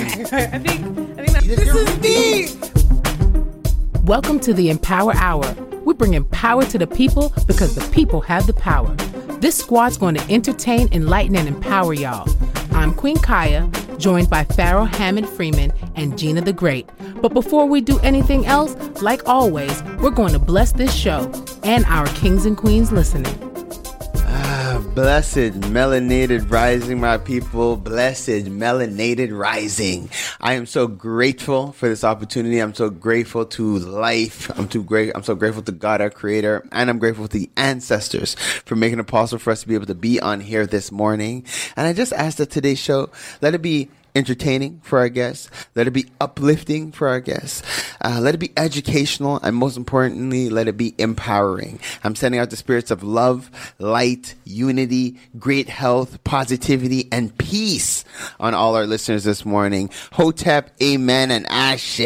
I think I think that, this is deep. Welcome to the Empower Hour. We bring empower to the people because the people have the power. This squad's going to entertain, enlighten, and empower y'all. I'm Queen Kaya, joined by Pharaoh Hammond Freeman and Gina the Great. But before we do anything else, like always, we're going to bless this show and our kings and queens listening. Blessed melanated rising, my people. Blessed melanated rising. I am so grateful for this opportunity. I'm so grateful to life. I'm too great. I'm so grateful to God, our creator, and I'm grateful to the ancestors for making it possible for us to be able to be on here this morning. And I just ask that today's show, let it be entertaining for our guests. Let it be uplifting for our guests. Uh, let it be educational. And most importantly, let it be empowering. I'm sending out the spirits of love, light, unity, great health, positivity, and peace on all our listeners this morning. Hotep, amen, and ashe.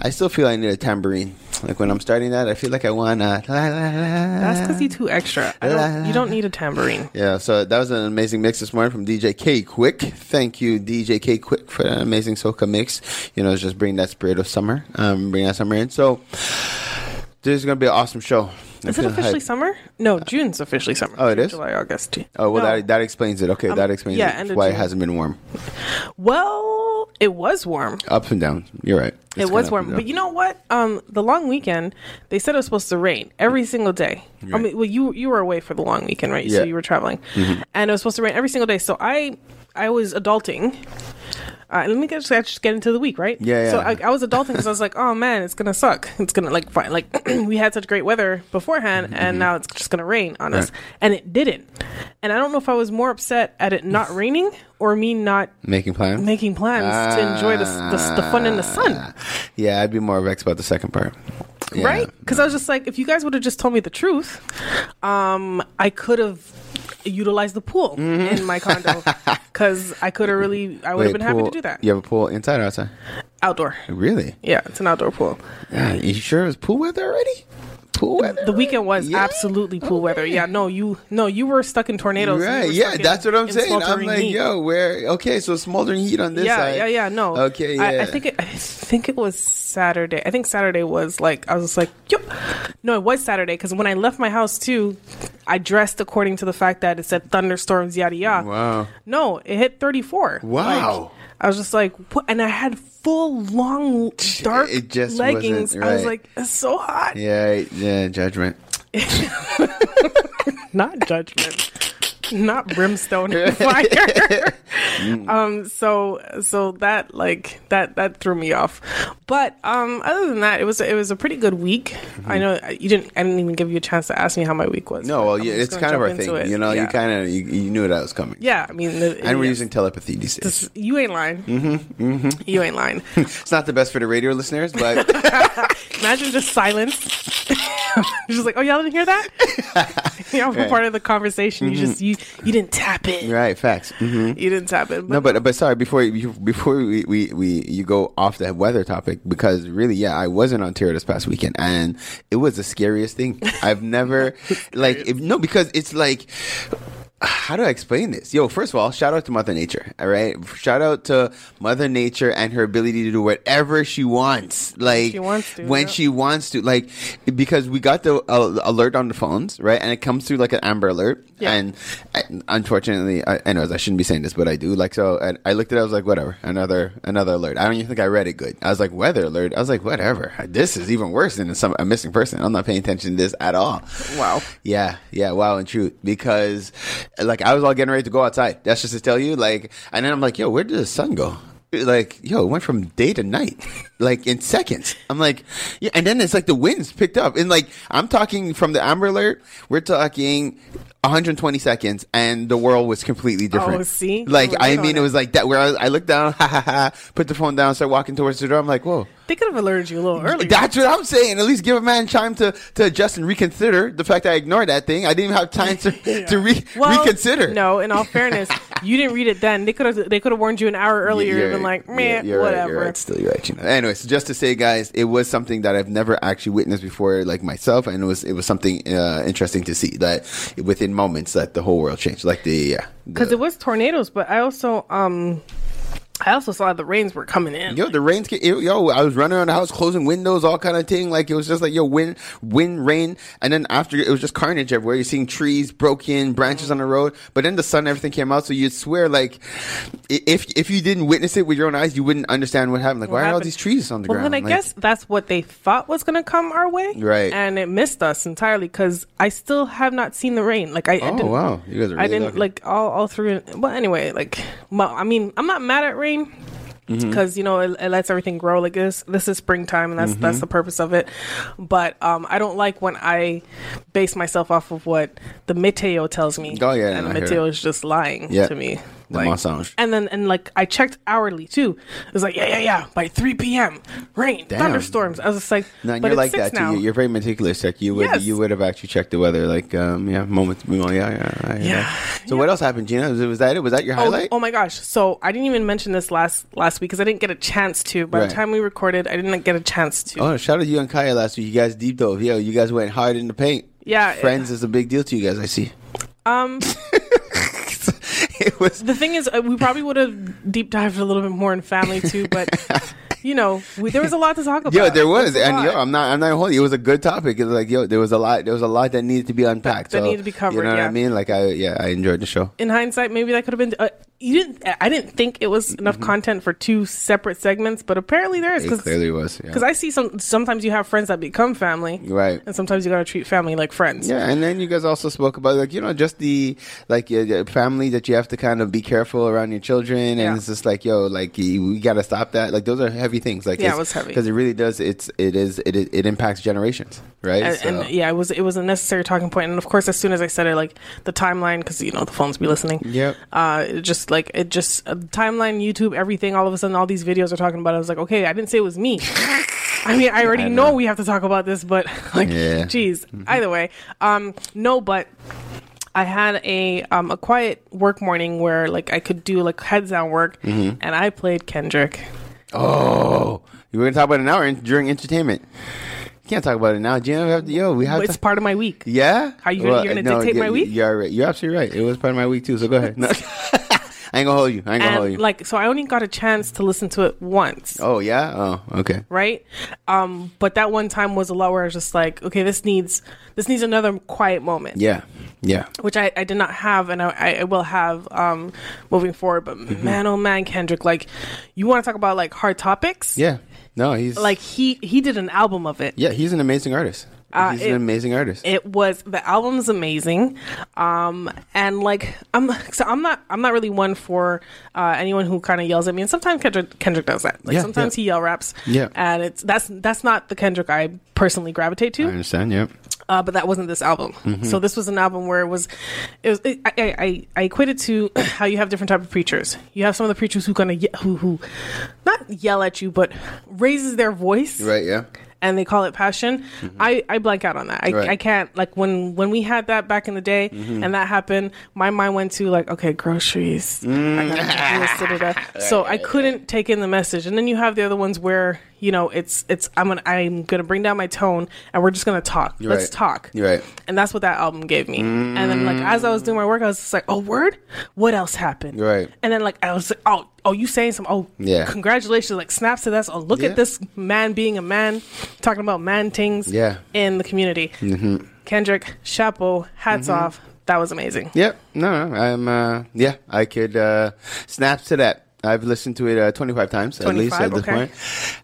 I still feel I need a tambourine. Like when I'm starting that, I feel like I want to. That's because you too extra. I don't, you don't need a tambourine. Yeah, so that was an amazing mix this morning from DJ K Quick. Thank you, DJ K Quick, for that amazing soca mix. You know, just bring that spirit of summer, um, bring that summer in. So this is gonna be an awesome show. Is it officially hyped. summer? No, June's officially summer. Oh, it is? July, August. Oh well, No. that that explains it. Okay, Um, that explains yeah, it. why it hasn't been warm. Well, it was warm. Ups and downs. You're right. It's it was warm, but you know what? Um, the long weekend, they said it was supposed to rain every single day. I mean, well, you you were away for the long weekend, right? Yeah. So you were traveling, and it was supposed to rain every single day. So I I was adulting. Uh, let me get, just, just get into the week, right? Yeah, So. I, I was adulting because I was like, oh man, it's gonna suck. It's gonna like fine. Like we had such great weather beforehand, and now it's just gonna rain on us, Mm-hmm. And it didn't. And I don't know if I was more upset at it not raining or me not making plans. making plans to enjoy the, the the fun in the sun. Ah. Yeah, I'd be more vexed about the second part. Yeah. right? Because I was just like, if you guys would have just told me the truth, um, I could have utilized the pool in my condo because I could have really, I would have Mm-hmm. Been happy to do that. You have a pool inside or outside? Outdoor, Really? yeah, it's an outdoor pool. Yeah, you sure it was pool weather already? Pool weather. The weekend was Yeah? absolutely pool weather. Yeah, no, you, no, you were stuck in tornadoes. Right, yeah, in- that's what I'm saying. I'm like, heat. yo, where? Okay, so smoldering heat on this yeah, side. yeah, yeah. No. Okay, I, yeah. I think it. I think it was Saturday. I think Saturday was like I was like, yo. No, it was Saturday because when I left my house too, I dressed according to the fact that it said thunderstorms, yada yada. Wow. No, it hit 34. Wow. Like, I was just like, what? And I had full long dark It just leggings. wasn't I was like, it's so hot. Yeah, yeah, judgment. Not judgment. Not brimstone and fire. um so so that like that that threw me off. But um other than that it was it was a pretty good week. I know uh, you didn't I didn't even give you a chance to ask me how my week was. Mm-hmm. No, well, I'm yeah, it's kind of our thing. You know, you kind of you, you knew that was coming. Yeah, I mean the, And we're yeah. using telepathy these days. This- you ain't lying. Mm-hmm, mm-hmm. You ain't lying. It's not the best for the radio listeners, but Imagine just silence. just like, oh, y'all didn't hear that? were Right. part of the conversation. You just you you didn't tap it. right, facts. hmm You didn't tap it. No, but but sorry before you, before we, we we you go off the weather topic because really yeah I was in Ontario this past weekend and it was the scariest thing I've never like if, no because it's like how do I explain this? Yo, first of all, shout out to Mother Nature. All right, shout out to Mother Nature and her ability to do whatever she wants, like she wants to, when yeah. she wants to, like because we got the uh, alert on the phones, right? And it comes through like an Amber Alert, Yeah. and unfortunately, I, anyways, I shouldn't be saying this, but I do. Like, so and I looked at it, I was like, whatever, another another alert. I don't even think I read it good. I was like, weather alert. I was like, whatever. This is even worse than some a missing person. I'm not paying attention to this at all. Wow. Yeah, yeah, wow, and truth. Because like I was all getting ready to go outside. That's just to tell you, like, and then I'm like, yo, where did the sun go? Like, yo, it went from day to night, like in seconds. I'm like, yeah, and then it's like the winds picked up, and like I'm talking from the Amber Alert, we're talking 120 seconds, and the world was completely different. Oh, see? like were I mean, it it. was like that. Where I, I looked down, ha ha ha, put the phone down, start walking towards the door. I'm like, whoa. They could have alerted you a little earlier. That's what I'm saying. At least give a man time to, to adjust and reconsider the fact that I ignored that thing. I didn't even have time to, to re- Well, reconsider. No, in all fairness, you didn't read it then. They could have they could have warned you an hour earlier You're and been right. like, man, Yeah, right, whatever. you're right. Still, you're right. You know. Anyways, just to say, guys, it was something that I've never actually witnessed before, like myself, and it was it was something uh, interesting to see that within moments that the whole world changed. Like the yeah, because it was tornadoes, but I also um I also saw the rains were coming in. Yo, the rains. Yo, I was running around the house, closing windows, all kind of thing. Like it was just like yo, wind, wind, rain, and then after it was just carnage everywhere. You're seeing trees broken, branches on the road, but then the sun, everything came out. So you'd swear like if if you didn't witness it with your own eyes, you wouldn't understand what happened. Like What why are all these trees on the well, ground? then I Like, guess that's what they thought was going to come our way, Right. And it missed us entirely because I still have not seen the rain. Like I, I Oh didn't, wow, you guys are. Really I didn't lucky. like all all through. Well, anyway, like, well, I mean, I'm not mad at rain Mm-hmm. because you know it, it lets everything grow. Like this, this is springtime, and that's Mm-hmm. that's the purpose of it. But um, I don't like when I base myself off of what the meteo tells me. Oh, yeah, and the meteo is just lying to me. The Like- mensonge. And then and like I checked hourly too. It was like yeah yeah yeah by 3 p.m. rain Damn. thunderstorms. I was just like No, but you're like that now. too. You're very meticulous. Like you would, Yes. you would have actually checked the weather. Like, um, yeah, moment. Yeah, yeah, yeah. Yeah. So what else happened, Gina? Was, was that it? Was that your Oh, highlight? oh my gosh! So I didn't even mention this last last week because I didn't get a chance to. By Right. the time we recorded, I didn't get a chance to. Oh, shout out to you and Kaya last week. You guys deep dove. Yo, you guys went hard in the paint. Yeah, Friends is a big deal to you guys. I see. Um, it was. the thing is, uh, we probably would have deep dived a little bit more in family too, but you know, we, there was a lot to talk about. Yo, there was, and lot. yo, I'm not, I'm not you. It was a good topic. It was like, yo, there was a lot, there was a lot that needed to be unpacked. That so, needed to be covered, You know what. I mean? Like, I, yeah, I enjoyed the show. in hindsight, maybe that could have been. Uh, you didn't. I didn't think it was enough Mm-hmm. content for two separate segments, but apparently there is It clearly was. Yeah. because I see some. Sometimes you have friends that become family, Right. And sometimes you gotta treat family like friends. Yeah, and then you guys also spoke about like you know just the like uh, family that you have to kind of be careful around your children, and Yeah. it's just like yo, like we got to stop that. Like those are heavy things. Like Yeah, it was heavy. because it really does. It's it is it it, impacts generations, right? and, So- and yeah, it was it was a necessary talking. And of course, as soon as I said it, like the timeline, because you know the phones be listening. yeah Uh, it just like it just uh, timeline, YouTube, everything. All of a sudden, all these videos are talking about. it. I was like, okay, I didn't say it was me. I mean, I already I know. know. we have to talk about this, but like, Yeah. geez. Either way, um, no, but. I had a um, a quiet work morning where like I could do like heads down work, Mm-hmm. and I played Kendrick. oh, you were gonna talk about it now or in, during entertainment? You can't talk about it now, Gina. We have to, yo, we have It's to. part of my week. Yeah. Are you gonna- you're gonna dictate my week? You're right. You're absolutely right. It was part of my week too. So go ahead. No. I ain't gonna hold you. I ain't gonna hold you. like, so I only got a chance to listen to it once. oh yeah. Oh okay. right? Um, but that one time was a lot where I was just like, okay, this needs this needs another quiet moment, Yeah. Yeah. which I, I did not have, and I, I will have um, moving forward. But Mm-hmm. man, oh man, Kendrick, like you want to talk about like hard topics? Yeah. No, he's Like he he did an album of it. Yeah, he's an amazing artist. Uh, he's it- an amazing artist. It was the album's amazing, um, and like I'm so I'm not I'm not really one for uh, anyone who kind of yells at me, and sometimes Kendrick Kendrick does that. Like Yeah, sometimes yeah. he yell raps, Yeah. and it's that's that's not the Kendrick I personally gravitate to. I understand. Yep. uh, but that wasn't this album. Mm-hmm. So this was an album where it was, it was. It, I, I, I I equate it to how you have different type of preachers. You have some of the preachers who kind of ye- who who, not yell at you, but raises their voice, Right. Yeah. And they call it passion. Mm-hmm. I I blank out on that. I Right. I can't like when when we had that back in the day, mm-hmm. and that happened. My mind went to like okay, groceries. I gotta mm. do this, da, da, da. So I couldn't take in the message. And then you have the other ones where you know it's it's I'm gonna I'm gonna bring down my tone, and we're just gonna talk. Let's right. talk. You're right. And that's what that album gave me. And then like as I was doing my work, I was just like, oh word, what else happened? Right. And then like I was like, oh oh you saying some oh Yeah. congratulations like snaps to that. Oh look Yeah. at this man being a man, talking about man things Yeah. in the community. Mm-hmm. Kendrick, chapeau, hats Mm-hmm. off. That was amazing. Yep. No, no. I'm. Uh, yeah. I could uh, snaps to that. I've listened to it uh, 25 times at least at this okay. point.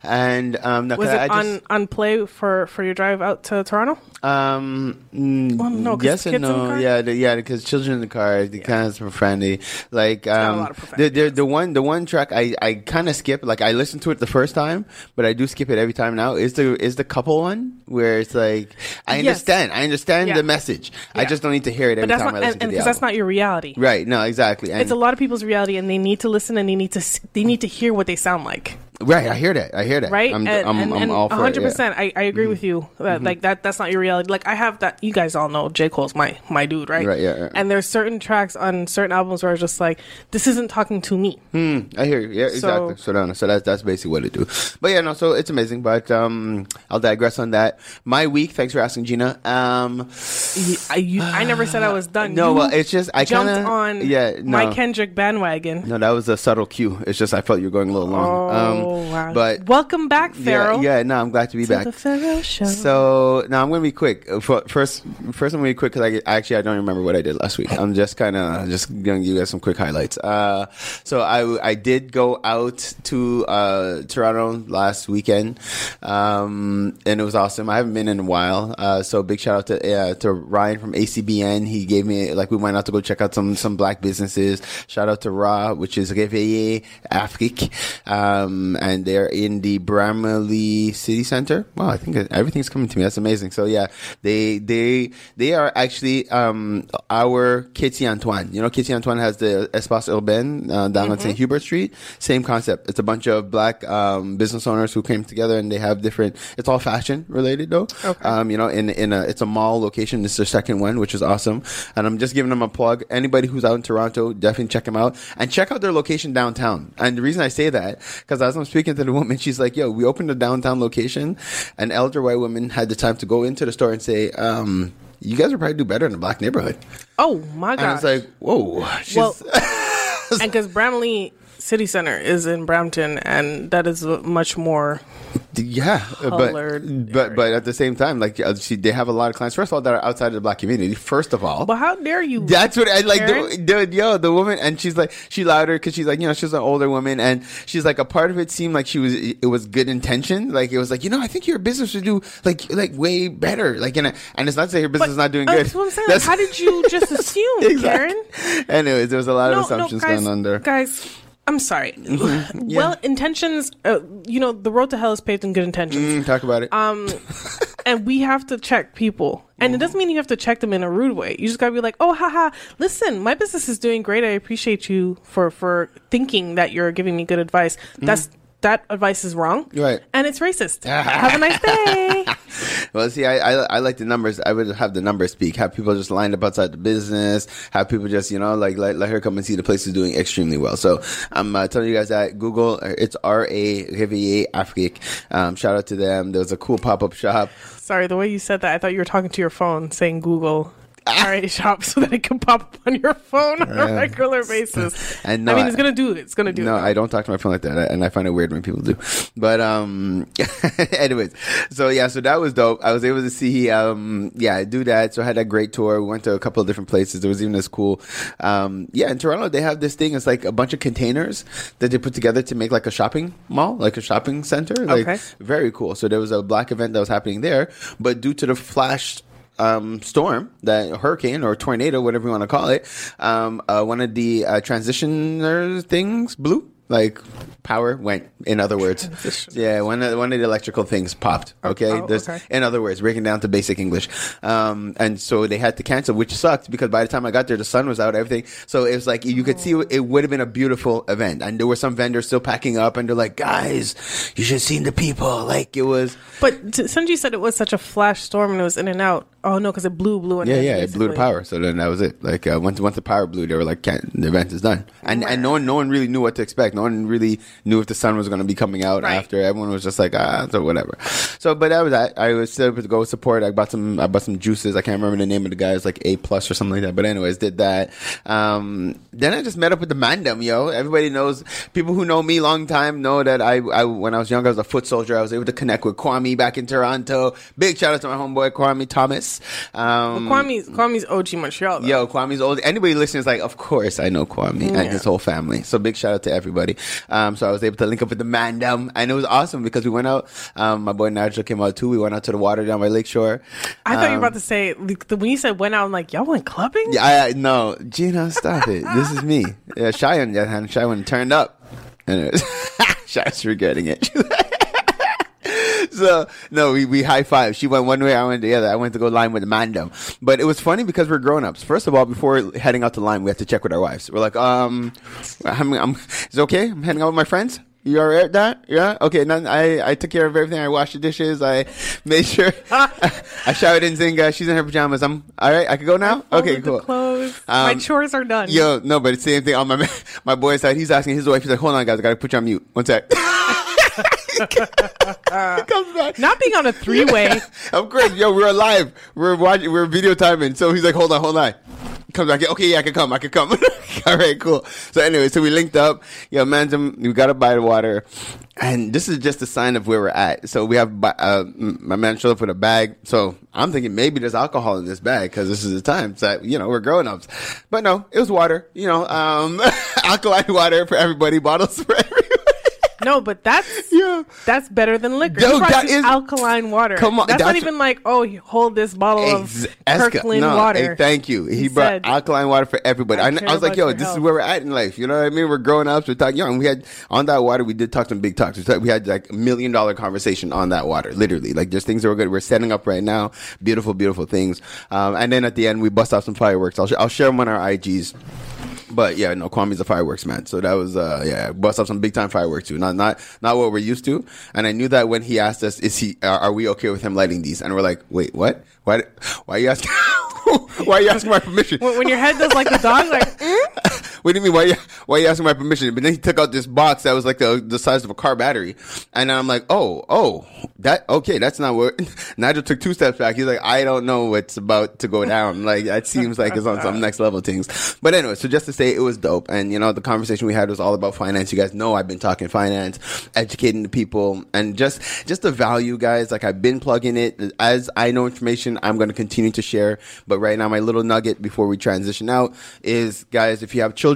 And um, no, Was it I on just, on play for for your drive out to Toronto? Um, Well, no, yes and in the no. car? Yeah, the, yeah, because children in the car, they kind of profanity. Like, um, lot of profanity, the, the, the one, the one track I, I kind of skip. Like, I listened to it the first time, but I do skip it every time now. Is the is the couple one where it's like I Yes. understand, I understand Yeah. the message. I just don't need to hear it every time not I and listen to the because album. that's not your reality. right. No, exactly. And It's a lot of people's reality, and they need to listen and they need to they need to hear what they sound like. Right, I hear that. I hear that. right? I'm, and I'm, and, I'm and all for it, yeah. Mm-hmm. 100%. I, I agree with you. That, Like that that's not your reality. Like I have that you guys all know J. Cole's my my dude, right? Right, yeah, yeah. And there's certain tracks on certain albums where it's just like, this isn't talking to me. Hmm, I hear you. Yeah, exactly. So, no, so that's that's basically what it do. But yeah, no, so it's amazing. But um, I'll digress on that. My week. Thanks for asking, Gina. Um, You- I, you, I never said I was done. no, You well, it's just I jumped kind of on Yeah, no. my Kendrick bandwagon. No, that was a subtle cue. It's just I felt you were going a little long. Oh, um, wow. But welcome back, Pharaoh. yeah, yeah, no, I'm glad to be to back. the Pharaoh show. So now I'm gonna be quick. Uh, First, first I'm gonna be quick because I actually I don't remember what I did last week. I'm just kind of just gonna give you guys some quick highlights. Uh, so I I did go out to uh, Toronto last weekend, um, and it was awesome. I haven't been in a while, uh, so big shout out to uh, to Ryan from ACBN. He gave me like we went out to go check out some some black businesses. Shout out to Ra, which is Réveillé Afrique, um, and they're in the Bramalea City Center. Wow, I think everything's coming to me. That's amazing. So yeah, they they they are actually um, our Kitty Antoine. You know, Kitty Antoine has the Espace Urbain uh, down on St. Hubert Street. Same concept. It's a bunch of black um, business owners who came together and they have different. It's all fashion related though. Okay. Um, you know, in in a it's a mall location. This is their second one, which is awesome. And I'm just giving them a plug. Anybody who's out in Toronto, definitely check them out and check out their location downtown. And the reason I say that because as I'm speaking to the woman, she's like, "Yo, we opened a downtown location." An elder white woman had the time to go into the store and say, um, "You guys would probably do better in a black neighborhood." oh my god. And I was like, "Whoa!" She's, well, and because Bramalea City Center is in Brampton, and that is much more. Yeah, but but but at the same time, like uh, she, they have a lot of clients. First of all, that are outside of the black community. First of all, But how dare you? That's what I like. The, dude, yo, the woman, and she's like, she louder because she's like, you know, she's an older woman, and she's like, a part of it seemed like she was, it was good intention. Like it was like, you know, I think your business would do like, like way better. Like, and, and it's not to say your business is not doing uh, good. That's what I'm saying. Like, how did you just assume, Karen? Anyways, there was a lot of No, no, assumptions guys, going on there. guys. I'm sorry. Well, intentions. Uh, you know, the road to hell is paved in good intentions. Mm, talk about it. Um, and we have to check people. And it doesn't mean you have to check them in a rude way. You just gotta be like, oh, haha, listen, my business is doing great. I appreciate you for for thinking that you're giving me good advice. That's that advice is wrong, Right. And it's racist. have a nice day. Well, see, I, I I like the numbers. I would have the numbers speak. Have people just lined up outside the business. Have people just you know like let, let her come and see the place is doing extremely well. So I'm uh, telling you guys that Google. uh, It's R A Rivier Afrique. Um, shout out to them. There was a cool pop up shop. Sorry, the way you said that, I thought you were talking to your phone, saying Google. All right, shop so that it can pop up on your phone on a regular basis. And no, I mean, it's gonna do it. It's gonna do No, it. I don't talk to my phone like that, and I find it weird when people do. But um, anyways, so yeah, so that was dope. I was able to see um, yeah, do that. So I had a great tour. We went to a couple of different places. There was even this cool, um, yeah, in Toronto they have this thing. It's like a bunch of containers that they put together to make like a shopping mall, like a shopping center. Like Okay. very cool. So there was a black event that was happening there, but due to the flash um, storm, that hurricane or tornado, whatever you want to call it, um, uh, one of the uh, transitioner things blew. Like power went. In other words, yeah, one of one of the electrical things popped. Okay, oh, okay. in other words, breaking down to basic English, um, and so they had to cancel, which sucked because by the time I got there, the sun was out, everything. So it was like you could see it would have been a beautiful event, and there were some vendors still packing up, and they're like, "Guys, you should have seen the people." Like it was. But Sunji said it was such a flash storm and it was in and out. Oh no, because it blew, blew, Yeah, yeah, it blew the power. So then that was it. Like uh, once once the power blew, they were like, Can't, "The event is done." And and no one no one really knew what to expect. No one really knew if the sun was going to be coming out Right. after. Everyone was just like, "Ah, so whatever." So, but that was that. I was still able to go support. I bought some. I bought some juices. I can't remember the name of the guys, like A plus or something like that. But anyways, did that. Um, then I just met up with the Mandem, yo. Everybody knows. People who know me long time know that I, I when I was younger, I was a foot soldier. I was able to connect with Kwame back in Toronto. Big shout out to my homeboy Kwame Thomas. Um, Kwame's Kwame's OG Montreal. Though. Yo, Kwame's old. Anybody listening is like, of course I know Kwame and his whole family. So big shout out to everybody. Um, so I was able to link up with the man Mandem, and it was awesome because we went out. Um, my boy Nigel came out too. We went out to the water down by Lakeshore. I thought you were Um, about to say like, the, when you said went out. I'm like, y'all went clubbing. Yeah, I, I no, Gina, stop it. This is me. Yeah, Shy on the other hand, Shy one turned up, and it was Shy's regretting it. so no, we, we high five. She went one way, I went the other. I went to go line with Mandem, but it was funny because we're grown ups. First of all, before heading out to line, we have to check with our wives. We're like, um, I'm, I'm, is it okay? I'm heading out with my friends. You all right that? Yeah. Okay. None, I I took care of everything. I washed the dishes. I made sure. I showered in Zinga. She's in her pajamas. I'm all right. I could go now. Okay. Cool. Clothes. My Um, chores are done. Yo, no, but it's the same thing on my my boy side. He's asking his wife. He's like, "Hold on, guys. I gotta put you on mute. One sec." Comes back. Not being on a three way. I'm great. Yo, we're alive. We're watching. We're video timing. So he's like, hold on, hold on. Comes back. Okay, yeah, I can come. I can come. All right, cool. So anyway, so we linked up. Yo, man, we got to buy the water, and this is just a sign of where we're at. So we have uh, my man showed up with a bag. So I'm thinking maybe there's alcohol in this bag because this is the time. So you know we're grown ups, but no, it was water. You know, um, alkaline water for everybody, Bottle everybody. No, but that's Yeah. that's better than liquor. Yo, that is- alkaline water. Come on, that's, not even like oh, hold this bottle Ex- of Esca- Kirkland no, water. hey, thank you. He, He brought said, alkaline water for everybody. "I I, I was like, yo, this is where we're at in life. You know what I mean? We're growing up. We're talking young. We had on that water. We did talk some big talks. We, had like a million dollar conversation on that water. Literally, like just things that were good. We're setting up right now. Beautiful, beautiful things. Um, and then at the end, we bust out some fireworks. I'll sh- I'll share them on our IGs. But yeah, no, Kwame's a fireworks man. So that was uh yeah, bust up some big time fireworks too. Not not not what we're used to. And I knew that when he asked us, is he are, are we okay with him lighting these? And we're like, wait, what? Why why are you asking why are you asking my permission? when, when your head does like the dog, like mm? What do you mean? Why you, why you asking my permission? But then he took out this box that was like the the size of a car battery, and I'm like, oh, oh, that okay, that's not what. Nigel took two steps back. He's like, I don't know what's about to go down. Like that seems like it's on some next level things. But anyway, so just to say, it was dope, and you know, the conversation we had was all about finance. You guys know I've been talking finance, educating the people, and just just the value, guys. Like I've been plugging it as I know information. I'm going to continue to share. But right now, my little nugget before we transition out is, guys, if you have children,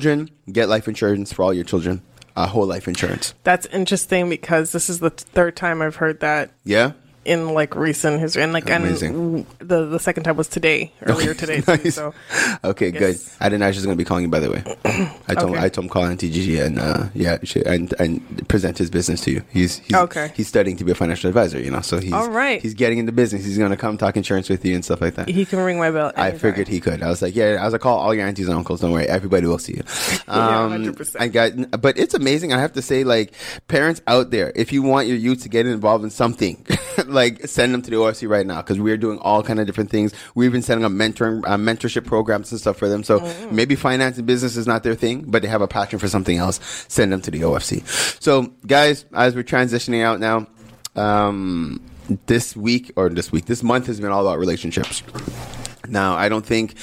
get life insurance for all your children. Uh, whole life insurance. that's interesting because this is the third time I've heard that Yeah. In like recent history, and like Amazing. and the the second time was today, earlier today. Too, so Okay, Yes. good. I didn't know she was going to be calling you, by the way. I told Okay. I told him call Auntie Gigi and uh, yeah, she, and and present his business to you. He's, he's Okay. He's studying to be a financial advisor, you know. So he's All right. He's getting into business. He's going to come talk insurance with you and stuff like that. he can ring my bell. I figured he could. I was like, yeah. I was like, call all your aunties and uncles. Don't worry, everybody will see you. Yeah, Um, 100%. I got, but it's amazing. I have to say, like, parents out there, if you want your youth to get involved in something, like, send them to the OFC right now because we're doing all kind of different things. We've been setting up mentoring, uh, mentorship programs and stuff for them. So Mm-hmm. maybe finance and business is not their thing, but they have a passion for something else. Send them to the OFC. So, guys, as we're transitioning out now, um, this week or this week, this month has been all about relationships. Now, I don't think.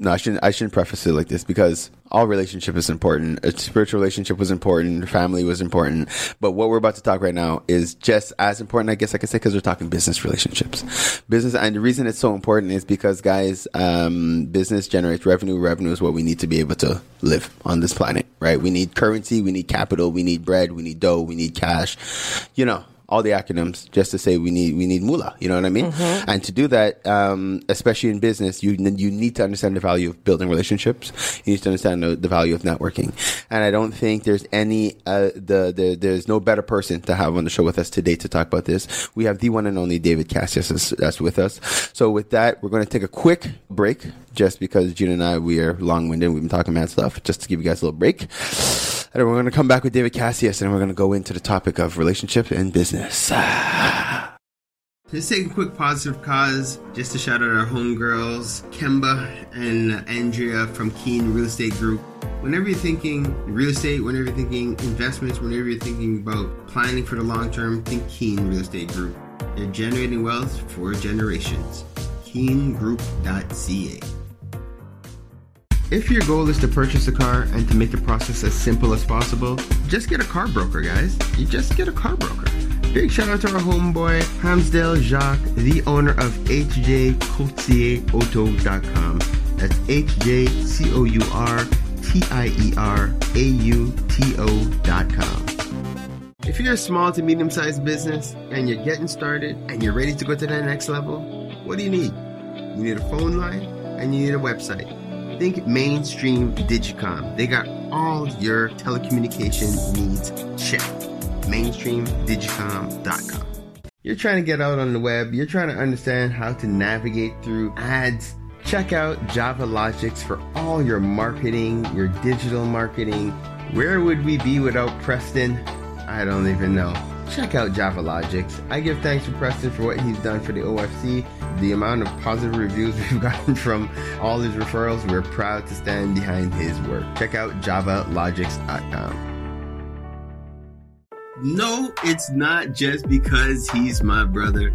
No, I shouldn't. I shouldn't preface it like this because all relationship is important. A spiritual relationship was important. Family was important. But what we're about to talk right now is just as important, I guess I could say, because we're talking business relationships. Business, and the reason it's so important is because, guys, um, business generates revenue. Revenue is what we need to be able to live on this planet, right? We need currency. We need capital. We need bread. We need dough. We need cash. You know, all the acronyms just to say we need we need moolah. You know what I mean? And to do that, um, especially in business, you you need to understand the value of building relationships. You need to understand the, the value of networking. And I don't think there's any uh, the, the there's no better person to have on the show with us today to talk about this. We have the one and only David Casseus that's, that's with us. So with that, we're going to take a quick break just because June and I we are long winded. We've been talking mad stuff just to give you guys a little break. We're going to come back with David Casseus and we're going to go into the topic of relationship and business. Just take a quick positive cause just to shout out our homegirls, Kemba and Andrea from Keen Real Estate Group. Whenever you're thinking real estate, whenever you're thinking investments, whenever you're thinking about planning for the long term, think Keen Real Estate Group. They're generating wealth for generations. KeenGroup.ca. If your goal is to purchase a car and to make the process as simple as possible, just get a car broker, guys. You just get a car broker. Big shout out to our homeboy, Hamsdale Jacques, the owner of HJCourtierAuto.com. That's H-J-C-O-U-R-T-I-E-R-A-U-T-O.com. If you're a small to medium sized business and you're getting started and you're ready to go to that next level, what do you need? You need a phone line and you need a website. Think mainstream Digicom. They got all your telecommunication needs checked. Mainstreamdigicom.com. You're trying to get out on the web, you're trying to understand how to navigate through ads. Check out Java Logics for all your marketing, your digital marketing. Where would we be without Preston? I don't even know. Check out Java Logics. I give thanks to Preston for what he's done for the OFC. The amount of positive reviews we've gotten from all his referrals, we're proud to stand behind his work. Check out javalogics.com. No, it's not just because he's my brother.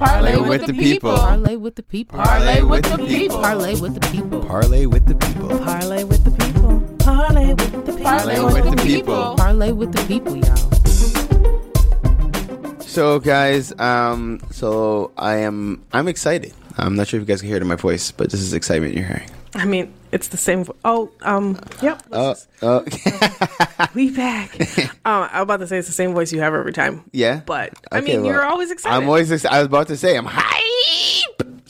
Parlay with the people. Parlay with the people. Parlay with the people. Parlay with the people. Parlay with the people. Parlay with the people. Parlay with the people. Parlay with the people. Parlay with the people, y'all. So guys, um, so I am I'm excited. I'm not sure if you guys can hear it in my voice, but this is excitement you're hearing. I mean, it's the same. vo- Oh, um, yep. Oh, oh, We back. um, I was about to say it's the same voice you have every time. yeah. But I Okay, mean, well, you're always excited. I'm always. Ex- I was about to say I'm hype.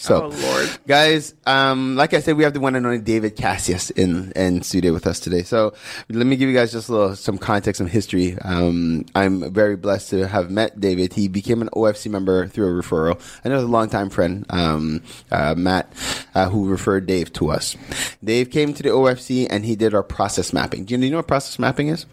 So, Oh, Lord. guys, um, like I said, we have the one and only David Casseus in in studio with us today. So, let me give you guys just a little some context, some history. Um, I'm very blessed to have met David. He became an OFC member through a referral. I know a longtime friend, um, uh, Matt, uh, who referred Dave to us. Dave came to the OFC and he did our process mapping. Do you, do you know what process mapping is?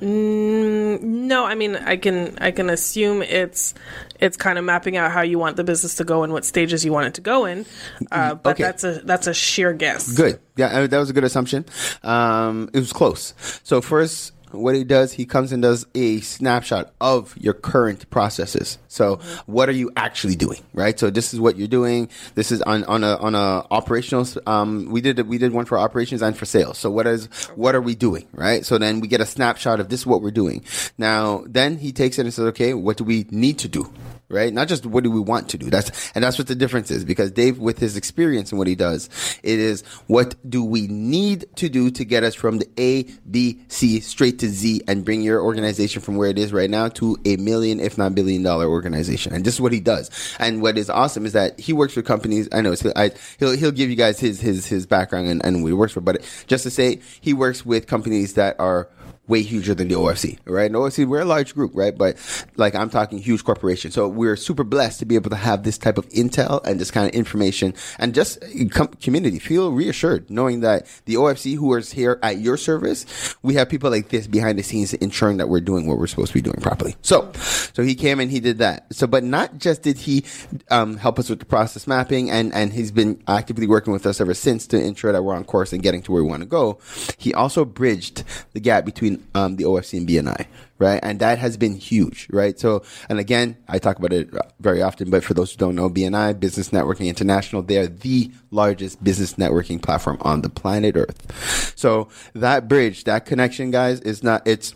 Mm, no, I mean, I can I can assume it's it's kind of mapping out how you want the business to go and what stages you want it to go in. Uh, but Okay. that's a that's a sheer guess. Good. Yeah, that was a good assumption. Um, it was close. So first, what he does, he comes and does a snapshot of your current processes. So what are you actually doing, right? So this is what you're doing. This is on on a on a operational. Um, we did we did one for operations and for sales. So what is what are we doing, right? So then we get a snapshot of this is what we're doing. Now then he takes it and says, okay, what do we need to do? Right? Not just what do we want to do. That's and that's what the difference is because Dave, with his experience and what he does, it is what do we need to do to get us from the A, B, C straight to Z and bring your organization from where it is right now to a million, if not billion dollar organization. And this is what he does. And what is awesome is that he works for companies. I know I, he'll he'll give you guys his his his background and, and what he works for, but just to say he works with companies that are way huger than the OFC, right? And OFC, we're a large group, right? But like I'm talking huge corporation. So we're super blessed to be able to have this type of intel and this kind of information and just com- community feel reassured knowing that the OFC who is here at your service, we have people like this behind the scenes ensuring that we're doing what we're supposed to be doing properly. So, so he came and he did that. So, but not just did he um, help us with the process mapping and, and he's been actively working with us ever since to ensure that we're on course and getting to where we want to go. He also bridged the gap between um, the OFC and BNI, right? And that has been huge, right? So, and again, I talk about it very often, but for those who don't know, BNI, Business Networking International, they are the largest business networking platform on the planet Earth. So that bridge, that connection, guys, is not, it's,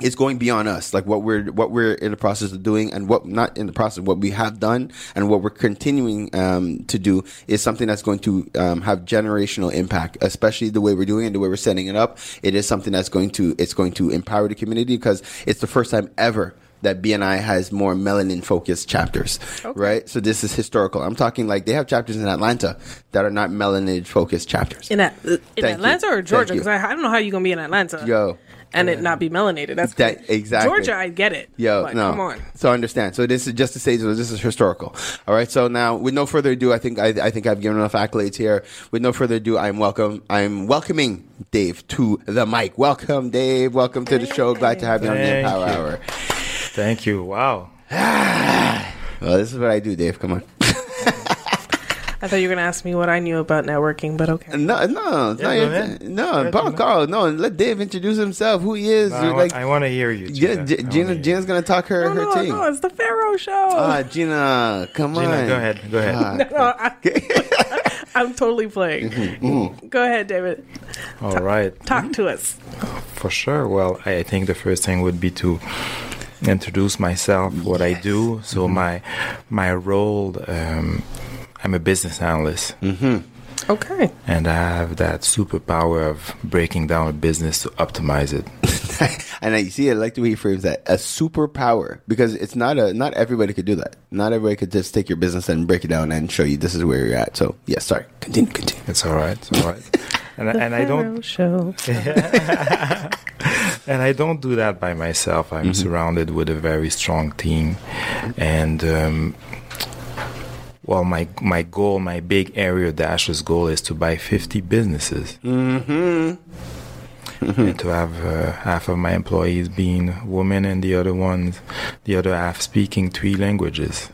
it's going beyond us like what we're what we're in the process of doing and what not in the process what we have done and what we're continuing um, to do is something that's going to um, have generational impact especially the way we're doing it the way we're setting it up it is something that's going to it's going to empower the community because it's the first time ever that BNI has more melanin focused chapters, right? So this is historical. I'm talking like they have chapters in Atlanta that are not melanin focused chapters. In, a, in you. Atlanta or Georgia? Because I, I don't know how you're gonna be in Atlanta. Yo. And it not be melanated. That's That- crazy. exactly. Georgia, I get it. Yo, but no. come on. So I understand. So this is just to say so this is historical. All right. So now, with no further ado, I think I, I think I've given enough accolades here. With no further ado, I'm welcome. I'm welcoming Dave to the mic. Welcome, Dave. Welcome to the show. Glad to have you on the Thank Empower you. Hour. Thank you. Wow. Well, this is what I do, Dave. Come on. I thought you were gonna ask me what I knew about networking, but okay. No, no, it's Yeah, not go your- ahead. no. Go Paul, Carl, no. Let Dave introduce himself. Who he is. No, I, You're wa- like, I want to hear you. Gina, Gina. Gina, Gina, hear Gina's gonna talk her No, her no, thing. no, it's the Pharaoh show. Ah, Gina, come you. on. Go ahead. Go ahead. Ah, no, I, I'm totally playing. Mm-hmm, Go ahead, David. All right. Talk to us. For sure. Well, I I think the first thing would be to introduce myself, what I do. So Mm-hmm. my my role, um, I'm a business analyst, Mm-hmm. Okay. and I have that superpower of breaking down a business to optimize it. and I see. I like the way he frames that a superpower because it's not a not everybody could do that. Not everybody could just take your business and break it down and show you this is where you're at. So yes, sorry. Continue. Continue. It's all right. It's all right. And, I- and I don't show. and I don't do that by myself. I'm surrounded with a very strong team, and um, well, my my goal, my big area dashes goal is to buy 50 businesses, mm-hmm. and to have uh, half of my employees being women, and the other ones, the other half speaking three languages.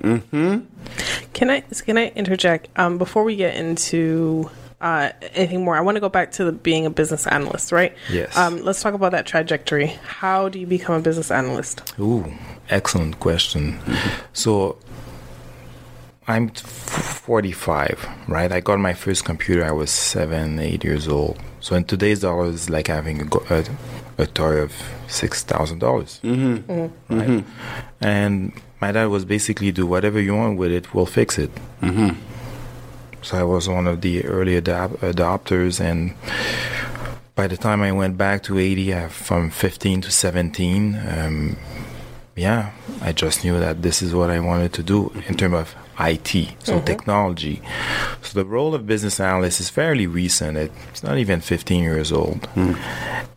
Can I can I interject um, before we get into uh, anything more? I want to go back to the, being a business analyst, right? Yes. Um, let's talk about that trajectory. How do you become a business analyst? Ooh, excellent question. So I'm 45, right? I got my first computer. I was seven, eight years old. So in today's dollars, it's like having a, a, a toy of six thousand dollars, right? And my dad was basically do whatever you want with it, we'll fix it. So I was one of the early adap- adopters, and by the time I went back to 80, uh, from 15 to 17, um, yeah, I just knew that this is what I wanted to do in terms of IT, so mm-hmm. technology. So the role of business analyst is fairly recent. It's not even 15 years old. Mm.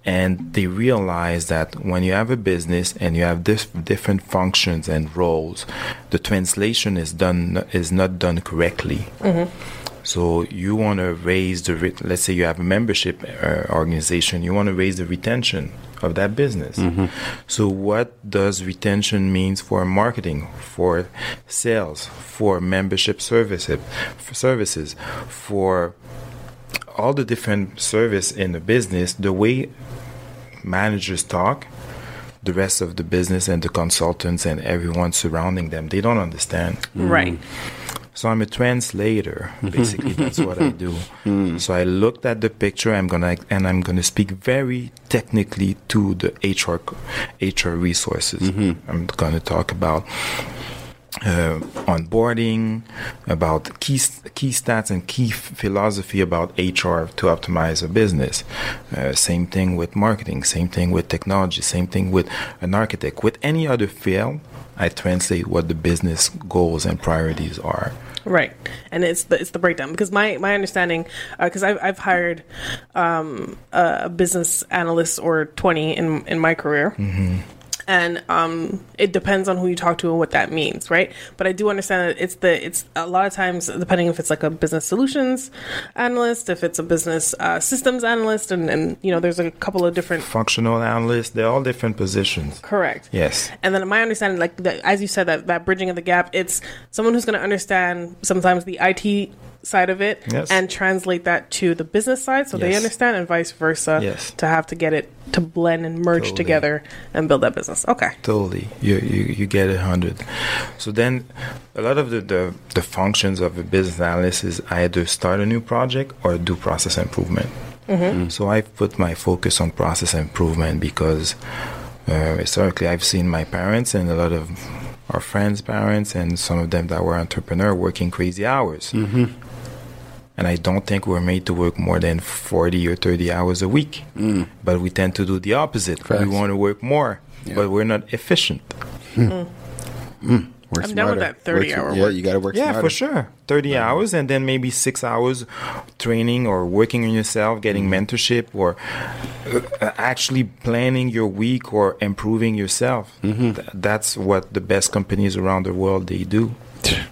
And they realize that when you have a business and you have dif- different functions and roles, the translation is done is not done correctly. Mm-hmm. So you want to raise the, re- let's say you have a membership uh, organization, you want to raise the retention of that business. Mm-hmm. So what does retention means for marketing, for sales, for membership services, for services, for all the different service in the business, the way managers talk, the rest of the business and the consultants and everyone surrounding them, they don't understand. Right. Mm-hmm. So I'm a translator. Basically, that's what I do. So I looked at the picture. I'm gonna and I'm gonna speak very technically to the HR HR resources. I'm gonna talk about uh, onboarding, about key key stats and key f- philosophy about HR to optimize a business. Uh, same thing with marketing. Same thing with technology. Same thing with an architect. With any other field, I translate what the business goals and priorities are. Right, and it's the it's the breakdown. Because my my understanding because I've I've hired um, a business analyst or twenty in in my career. And um, it depends on who you talk to and what that means, right? But I do understand that it's the it's a lot of times depending if it's like a business solutions analyst, if it's a business uh, systems analyst, and and you know there's a couple of different Functional analysts, they're all different positions. correct. Yes. And then my understanding, like the, as you said, that that bridging of the gap, it's someone who's going to understand sometimes the IT side of it Yes. and translate that to the business side, so they understand, and vice versa. Yes. To have to get it to blend and merge Totally. together and build that business. Okay. Totally, you you, you get a hundred. So then, a lot of the, the the functions of a business analyst is either start a new project or do process improvement. So I put my focus on process improvement because uh, historically, I've seen my parents and a lot of our friends' parents, and some of them that were entrepreneur working crazy hours. Mm-hmm. And I don't think we're made to work more than 40 or 30 hours a week. Mm. But we tend to do the opposite. Facts. We want to work more, Yeah. but we're not efficient. Hmm. Mm. Hmm. Work I'm down with that 30 Work- hour Yeah, work. you got to work Yeah, smarter. for sure. 30 hours and then maybe six hours training or working on yourself, getting mm. mentorship or uh, uh, actually planning your week or improving yourself. Mm-hmm. Th- that's what the best companies around the world they do.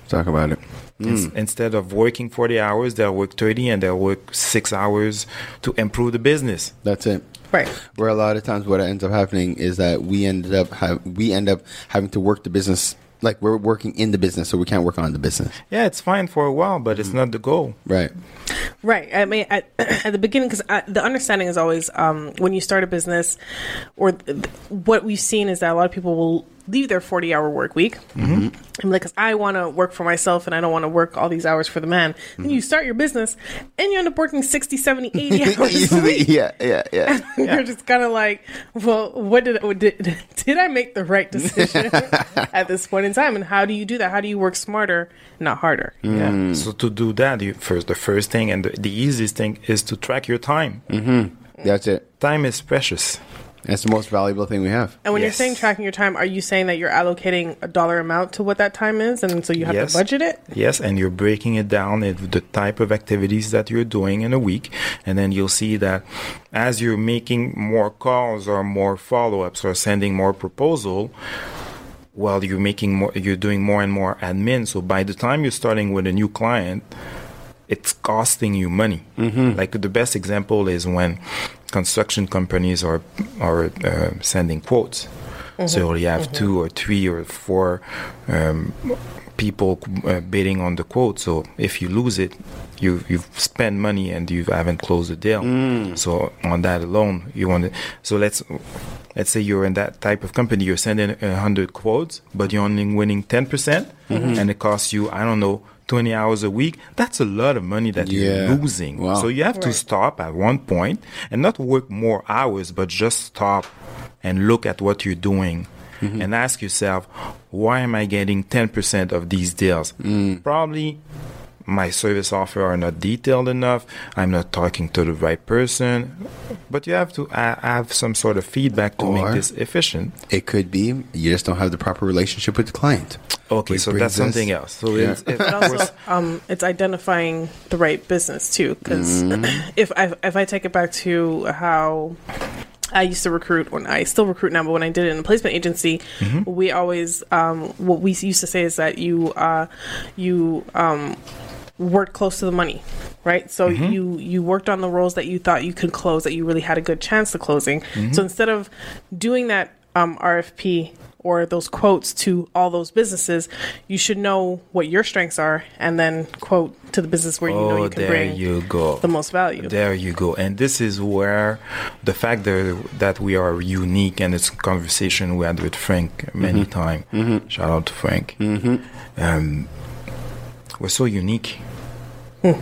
Talk about it. Ins- Instead of working 40 hours, they'll work 30 and they'll work six hours to improve the business. That's it. Right. Where a lot of times what ends up happening is that we ended up have we end up having to work the business like we're working in the business, so we can't work on the business. Yeah, it's fine for a while, but it's not the goal. Right. Right. I mean, at, at the beginning, because the understanding is always um, when you start a business, or th- what we've seen is that a lot of people will leave their 40 hour work week. Mm-hmm. I'm like, because I want to work for myself and I don't want to work all these hours for the man. Then mm-hmm. you start your business and you end up working 60, 70, 80 hours a week. Yeah, yeah, yeah. You're just kind of like, well, what did, what did did I make the right decision at this point in time? And how do you do that? How do you work smarter, not harder? Hmm. Yeah. So to do that, you first the first thing and the, the easiest thing is to track your time. Mm-hmm. That's it. Time is precious. That's the most valuable thing we have. And when you're saying tracking your time, are you saying that you're allocating a dollar amount to what that time is, and so you have Yes. to budget it? Yes, and you're breaking it down into the type of activities that you're doing in a week, and then you'll see that as you're making more calls or more follow-ups or sending more proposal, well, you're making more, you're doing more and more admin. So by the time you're starting with a new client, it's costing you money. Mm-hmm. Like the best example is when construction companies are are uh, sending quotes. So you only have two or three or four um, people uh, bidding on the quote. So if you lose it, you you've spent money and you haven't closed the deal. So on that alone, you want to. So let's let's say you're in that type of company. You're sending a hundred quotes, but you're only winning ten percent, and it costs you I don't know. 20 hours a week, that's a lot of money that Yeah. you're losing. Wow. So you have to stop at one point and not work more hours, but just stop and look at what you're doing mm-hmm. and ask yourself, why am I getting 10% of these deals? Mm. Probably my service offer are not detailed enough. I'm not talking to the right person. But you have to uh, have some sort of feedback to Or- make this efficient. It could be you just don't have the proper relationship with the client. Okay, so that's us- something else. So Yeah. it's, if, also, um, it's identifying the right business too. Because if I if I take it back to how I used to recruit when I still recruit now, but when I did it in a placement agency, we always um, what we used to say is that you uh, you um, worked close to the money, right? So mm-hmm. you you worked on the roles that you thought you could close, that you really had a good chance of closing. Mm-hmm. So instead of doing that um, RFP or those quotes to all those businesses, you should know what your strengths are, and then quote to the business where you know oh, you can there bring you go. the most value. There you go. And this is where the fact that, that we are unique, and it's a conversation we had with Frank many mm-hmm. times. Shout out to Frank. Um, we're so unique. Hmm.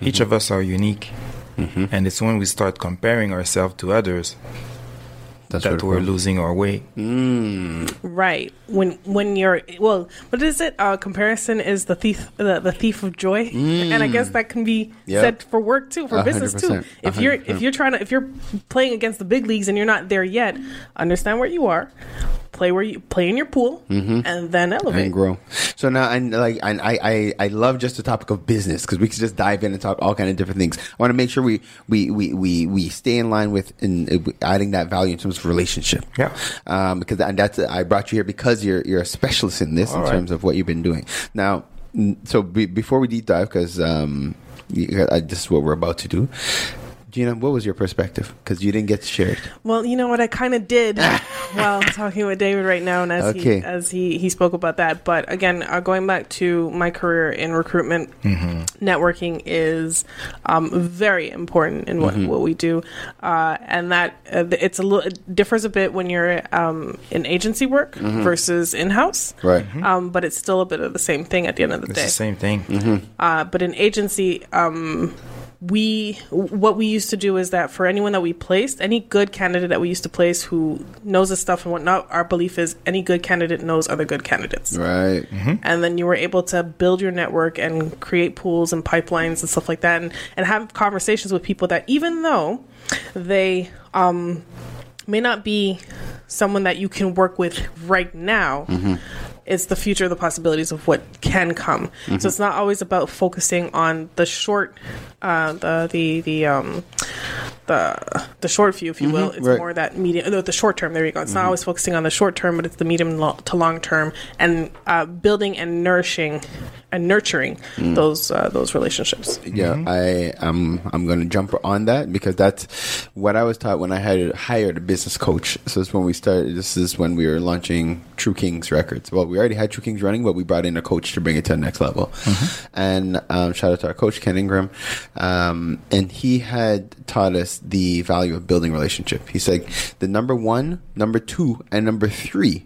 Each of us are unique. Mm-hmm. And it's when we start comparing ourselves to others That's that we're losing our way. Hmm. Right. When when you're well, what is it? Uh, comparison is the thief the, the thief of joy, and I guess that can be Yep. said for work too, for A business too. percent. If A you're if you're trying to if you're playing against the big leagues and you're not there yet, understand where you are, play where you play in your pool, and then elevate. and grow. So now, and like, and I, I, I love just the topic of business because we can just dive in and talk all kind of different things. I want to make sure we, we, we, we, we stay in line with in, uh, adding that value in terms of relationship. Yeah. Um, because and that's I brought you here because you're you're a specialist in this All in right. terms of what you've been doing. Now, so be, before we deep dive, because um, this is what we're about to do. Gina, what was your perspective? Because you didn't get to share it. Well, you know what I kind of did while talking with David right now, and as Okay. he as he he spoke about that. But again, uh, going back to my career in recruitment, networking is um, very important in what, what we do, uh, and that uh, it's a little it differs a bit when you're um, in agency work versus in house. Right. Um, but it's still a bit of the same thing at the end of the It's day. the same thing. Uh, but in agency, um, we what we used to do is that for anyone that we placed, any good candidate that we used to place who knows this stuff and whatnot, our belief is any good candidate knows other good candidates. Right. And then you were able to build your network and create pools and pipelines and stuff like that and, and have conversations with people that even though they um, may not be someone that you can work with right now, it's the future, the possibilities of what can come. So it's not always about focusing on the short, uh, the the the um, the the short view, if you will. It's right. more that medium, no, the short term. There you go. It's not always focusing on the short term, but it's the medium to long term, and uh, building and nourishing and nurturing those uh, those relationships. Yeah, I am. I'm going to jump on that because that's what I was taught when I had hired a business coach. So this is when we started. This is when we were launching True Kings Records. Well, we already had True Kings running, but we brought in a coach to bring it to the next level. And um, shout out to our coach Ken Ingram, um, and he had taught us the value of building relationship. He said the number one, number two, and number three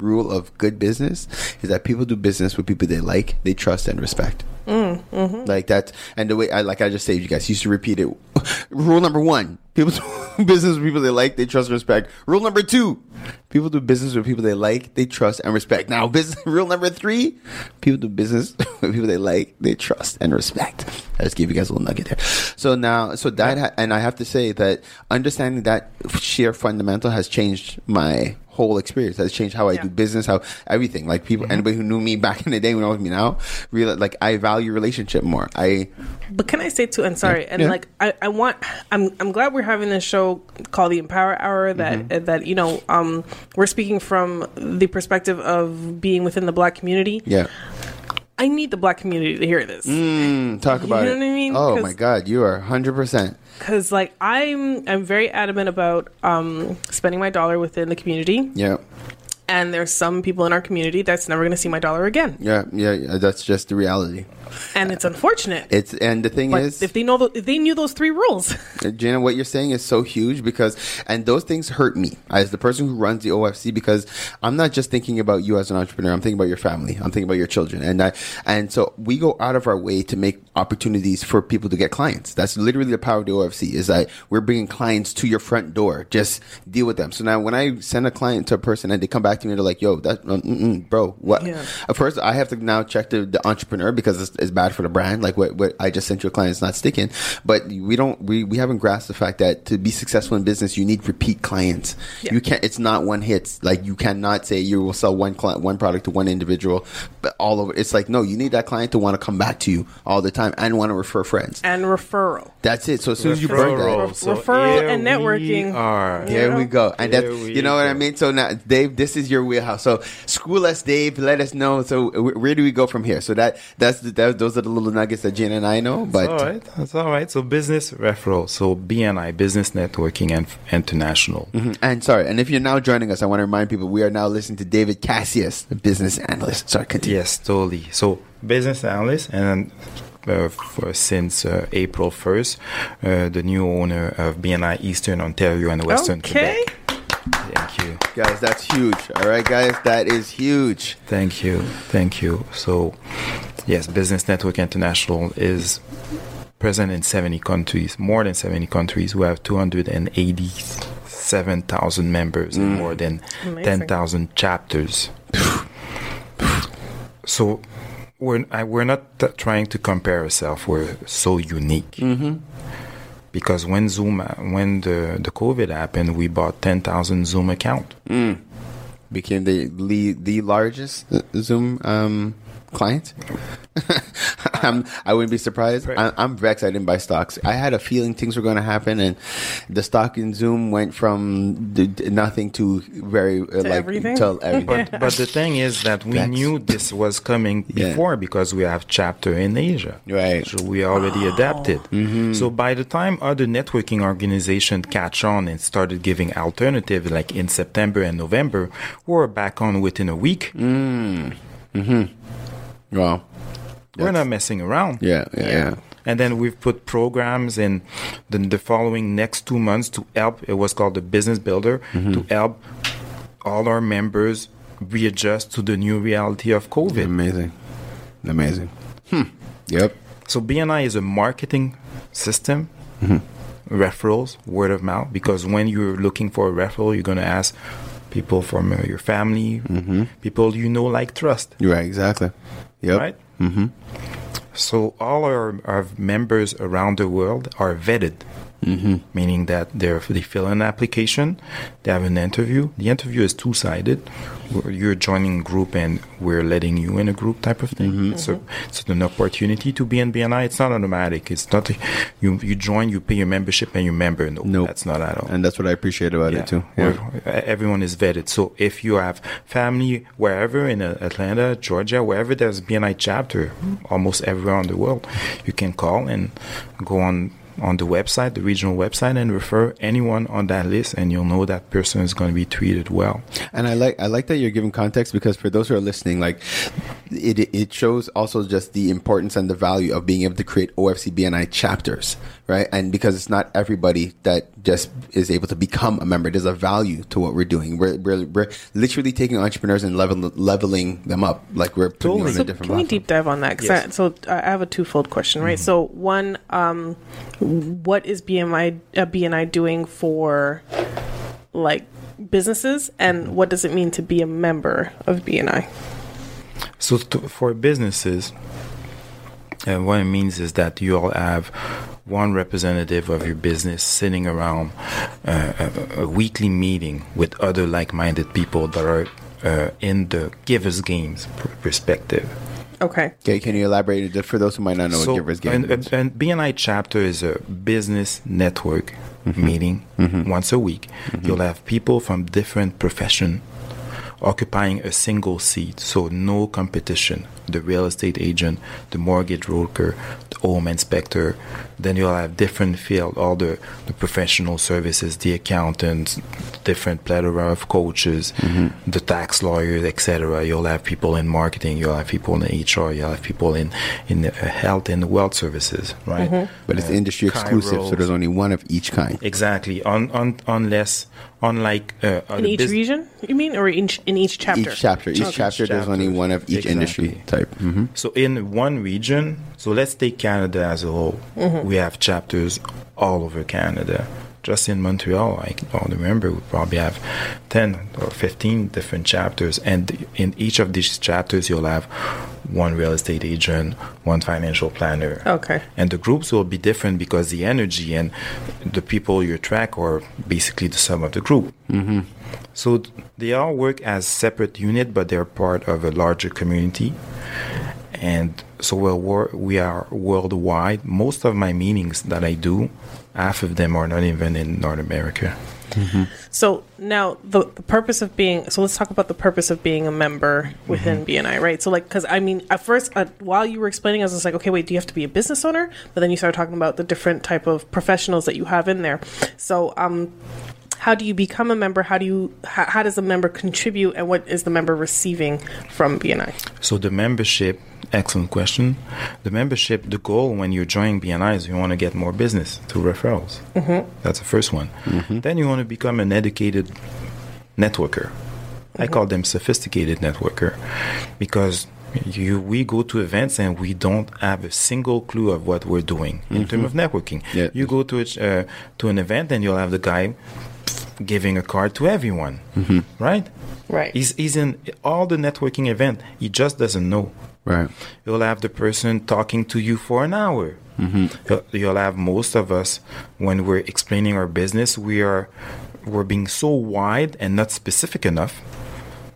rule of good business is that people do business with people they like, they trust, and respect. Mm, mm-hmm. Like that, and the way I like, I just saved you guys. Used to repeat it. Rule number one: people do business with people they like, they trust, and respect. Rule number two: people do business with people they like, they trust, and respect. Now, business rule number three: people do business with people they like, they trust, and respect. I just gave you guys a little nugget there. So now, so that, ha- and I have to say that understanding that sheer fundamental has changed my whole experience has changed how I Yeah. do business, how everything. Like people, mm-hmm. anybody who knew me back in the day when I was me now, real like I value relationship more. I But can I say too? And sorry, and Yeah. like I, I want, I'm, I'm glad we're having this show called the Empower Hour. That Mm-hmm. uh, that you know, um, we're speaking from the perspective of being within the Black community. yeah. I need the Black community to hear this Mm, talk about you know it. what I mean? Oh 'Cause- my God, you are hundred percent. because, like, I'm I'm very adamant about um, spending my dollar within the community. Yeah, And there's some people in our community that's never going to see my dollar again, yeah, yeah, yeah. That's just the reality. And it's unfortunate. It's and the thing but is, if they know, the, if they knew those three rules, uh, Jenna, what you're saying is so huge because, and those things hurt me as the person who runs the OFC because I'm not just thinking about you as an entrepreneur. I'm thinking about your family. I'm thinking about your children, and I, and so we go out of our way to make opportunities for people to get clients. That's literally the power of the OFC is that we're bringing clients to your front door. Just deal with them. So now when I send a client to a person and they come back to me, they're like, "Yo, that, um, bro, what?" Yeah. At first, I have to now check the, the entrepreneur because it's, it's bad for the brand. Like what, what I just sent you a client is not sticking. But we don't we, we haven't grasped the fact that to be successful in business, you need repeat clients. Yeah. You can't. It's not one hits. Like you cannot say you will sell one client one product to one individual, but all over. It's like no, you need that client to want to come back to you all the time and want to refer friends. and referral. That's it. So as soon as you burn that, Referral. Referral and networking. We are. there we go. And that's you know what I mean. So now, Dave, this is your wheelhouse. So school us, Dave. Let us know. So where do we go from here? So that that's the, that, those are the little nuggets that Jen and I know. But all right. That's all right. So business referral. So BNI, Business Networking and International. Mhm. And sorry, and if you're now joining us, I want to remind people we are now listening to David Casseus, the business analyst. Sorry, continue. Yes, totally. So business analyst and. Uh, for, since uh, April 1st, uh, the new owner of BNI Eastern Ontario and Western Okay. Quebec. Thank you. Guys, that's huge. All right, guys, that is huge. Thank you. Thank you. So, yes, Business Network International is present in 70 countries, more than 70 countries. We have 287,000 members and more than 10,000 chapters. so, we're, I, we're not t- trying to compare ourselves. We're so unique. Mm-hmm. Because when Zoom, when the, the COVID happened, we bought 10,000 Zoom account. Became the the, the largest Zoom um, client. I'm, I wouldn't be surprised. I, I'm vexed I didn't buy stocks. I had a feeling things were going to happen, and the stock in Zoom went from d- d- nothing to very uh, like everything? to everything. But but the thing is that we That's- knew this was coming Yeah. before because we have chapter in Asia. Right. So we already adapted. Mm-hmm. So by the time other networking organizations catch on and started giving alternatives like in September and November, we're back on within a week. Wow. We're not messing around. Yeah, yeah, yeah. And then we've put programs in the, the following next two months to help. It was called the Business Builder Mm-hmm. to help all our members readjust to the new reality of COVID. Amazing. Amazing. Hmm. Yep. So BNI is a marketing system, referrals, word of mouth. Because when you're looking for a referral, you're going to ask people from uh, your family, people you know, like trust, Right. Exactly. Yep. right? Mm-hmm. So all our, our members around the world are vetted. Mm-hmm. Meaning that they they fill an application, they have an interview. The interview is two sided. You're joining a group and we're letting you in a group type of thing. So it's an opportunity to be in BNI. It's not automatic. It's not a, you you join, you pay your membership, and you member. No, Nope. that's not at all. And that's what I appreciate about it too. Yeah. Everyone is vetted. So if you have family wherever in uh, Atlanta, Georgia, wherever there's BNI chapter, almost everywhere in the world, you can call and go on on the website, the regional website, and refer anyone on that list, and you'll know that person is going to be treated well. And I like I like that you're giving context because for those who are listening, like it it shows also just the importance and the value of being able to create OFC BNI chapters, right? And because it's not everybody that just is able to become a member, there's a value to what we're doing. We're we're, we're literally taking entrepreneurs and level, leveling them up, like we're putting Totally. them So in a different can we level. deep dive on that? 'Cause Yes. I, so I have a twofold question, right? So one, um, what is BMI uh, BNI doing for like businesses, and what does it mean to be a member of BNI? So to, for businesses, uh, what it means is that you all have one representative of your business sitting around uh, a, a weekly meeting with other like-minded people that are uh, in the givers games pr- perspective. Okay. Okay, can you elaborate it for those who might not know what Givers Game and, is? and, and BNI chapter is a business network Mm-hmm. meeting once a week. You'll have people from different profession occupying a single seat, so no competition. The real estate agent, the mortgage broker, the home inspector. Then you'll have different field, all the, the professional services, the accountants, different plethora of coaches, the tax lawyers, etc. You'll have people in marketing, you'll have people in HR, you'll have people in in uh, health and wealth services, right? But it's Uh, industry exclusive, so there's only one of each kind. Exactly. Un, un, unless, unlike uh, In each bus- region, you mean, or in each, in each chapter? Each chapter, each Okay. chapter, there's Chapter. only one of each industry Exactly. type. hmm So in one region, so let's take Canada as a whole. We have chapters all over Canada. Just in Montreal, I don't remember, we probably have 10 or 15 different chapters. And in each of these chapters, you'll have one real estate agent, one financial planner. Okay. And the groups will be different because the energy and the people you track are basically the sum of the group. Mm-hmm. So they all work as separate unit, but they're part of a larger community. And so we're, we are worldwide. Most of my meetings that I do, half of them are not even in North America. So now the, the purpose of being so let's talk about the purpose of being a member within BNI, right? So like because I mean at first uh, while you were explaining, I was just like, okay, wait, do you have to be a business owner? But then you started talking about the different type of professionals that you have in there. So um, how do you become a member? How do you how, how does a member contribute, and what is the member receiving from BNI? So the membership, excellent question. The membership, the goal when you're joining BNI is you want to get more business through referrals. Mm-hmm. That's the first one. Then you want to become an educated networker. I call them sophisticated networker because you we go to events and we don't have a single clue of what we're doing in terms of networking. Yeah. You go to a, uh, to an event and you'll have the guy giving a card to everyone, right? Right. He's, he's in all the networking event. He just doesn't know. Right. You'll have the person talking to you for an hour. Mm-hmm. You'll, you'll have most of us when we're explaining our business, we are we're being so wide and not specific enough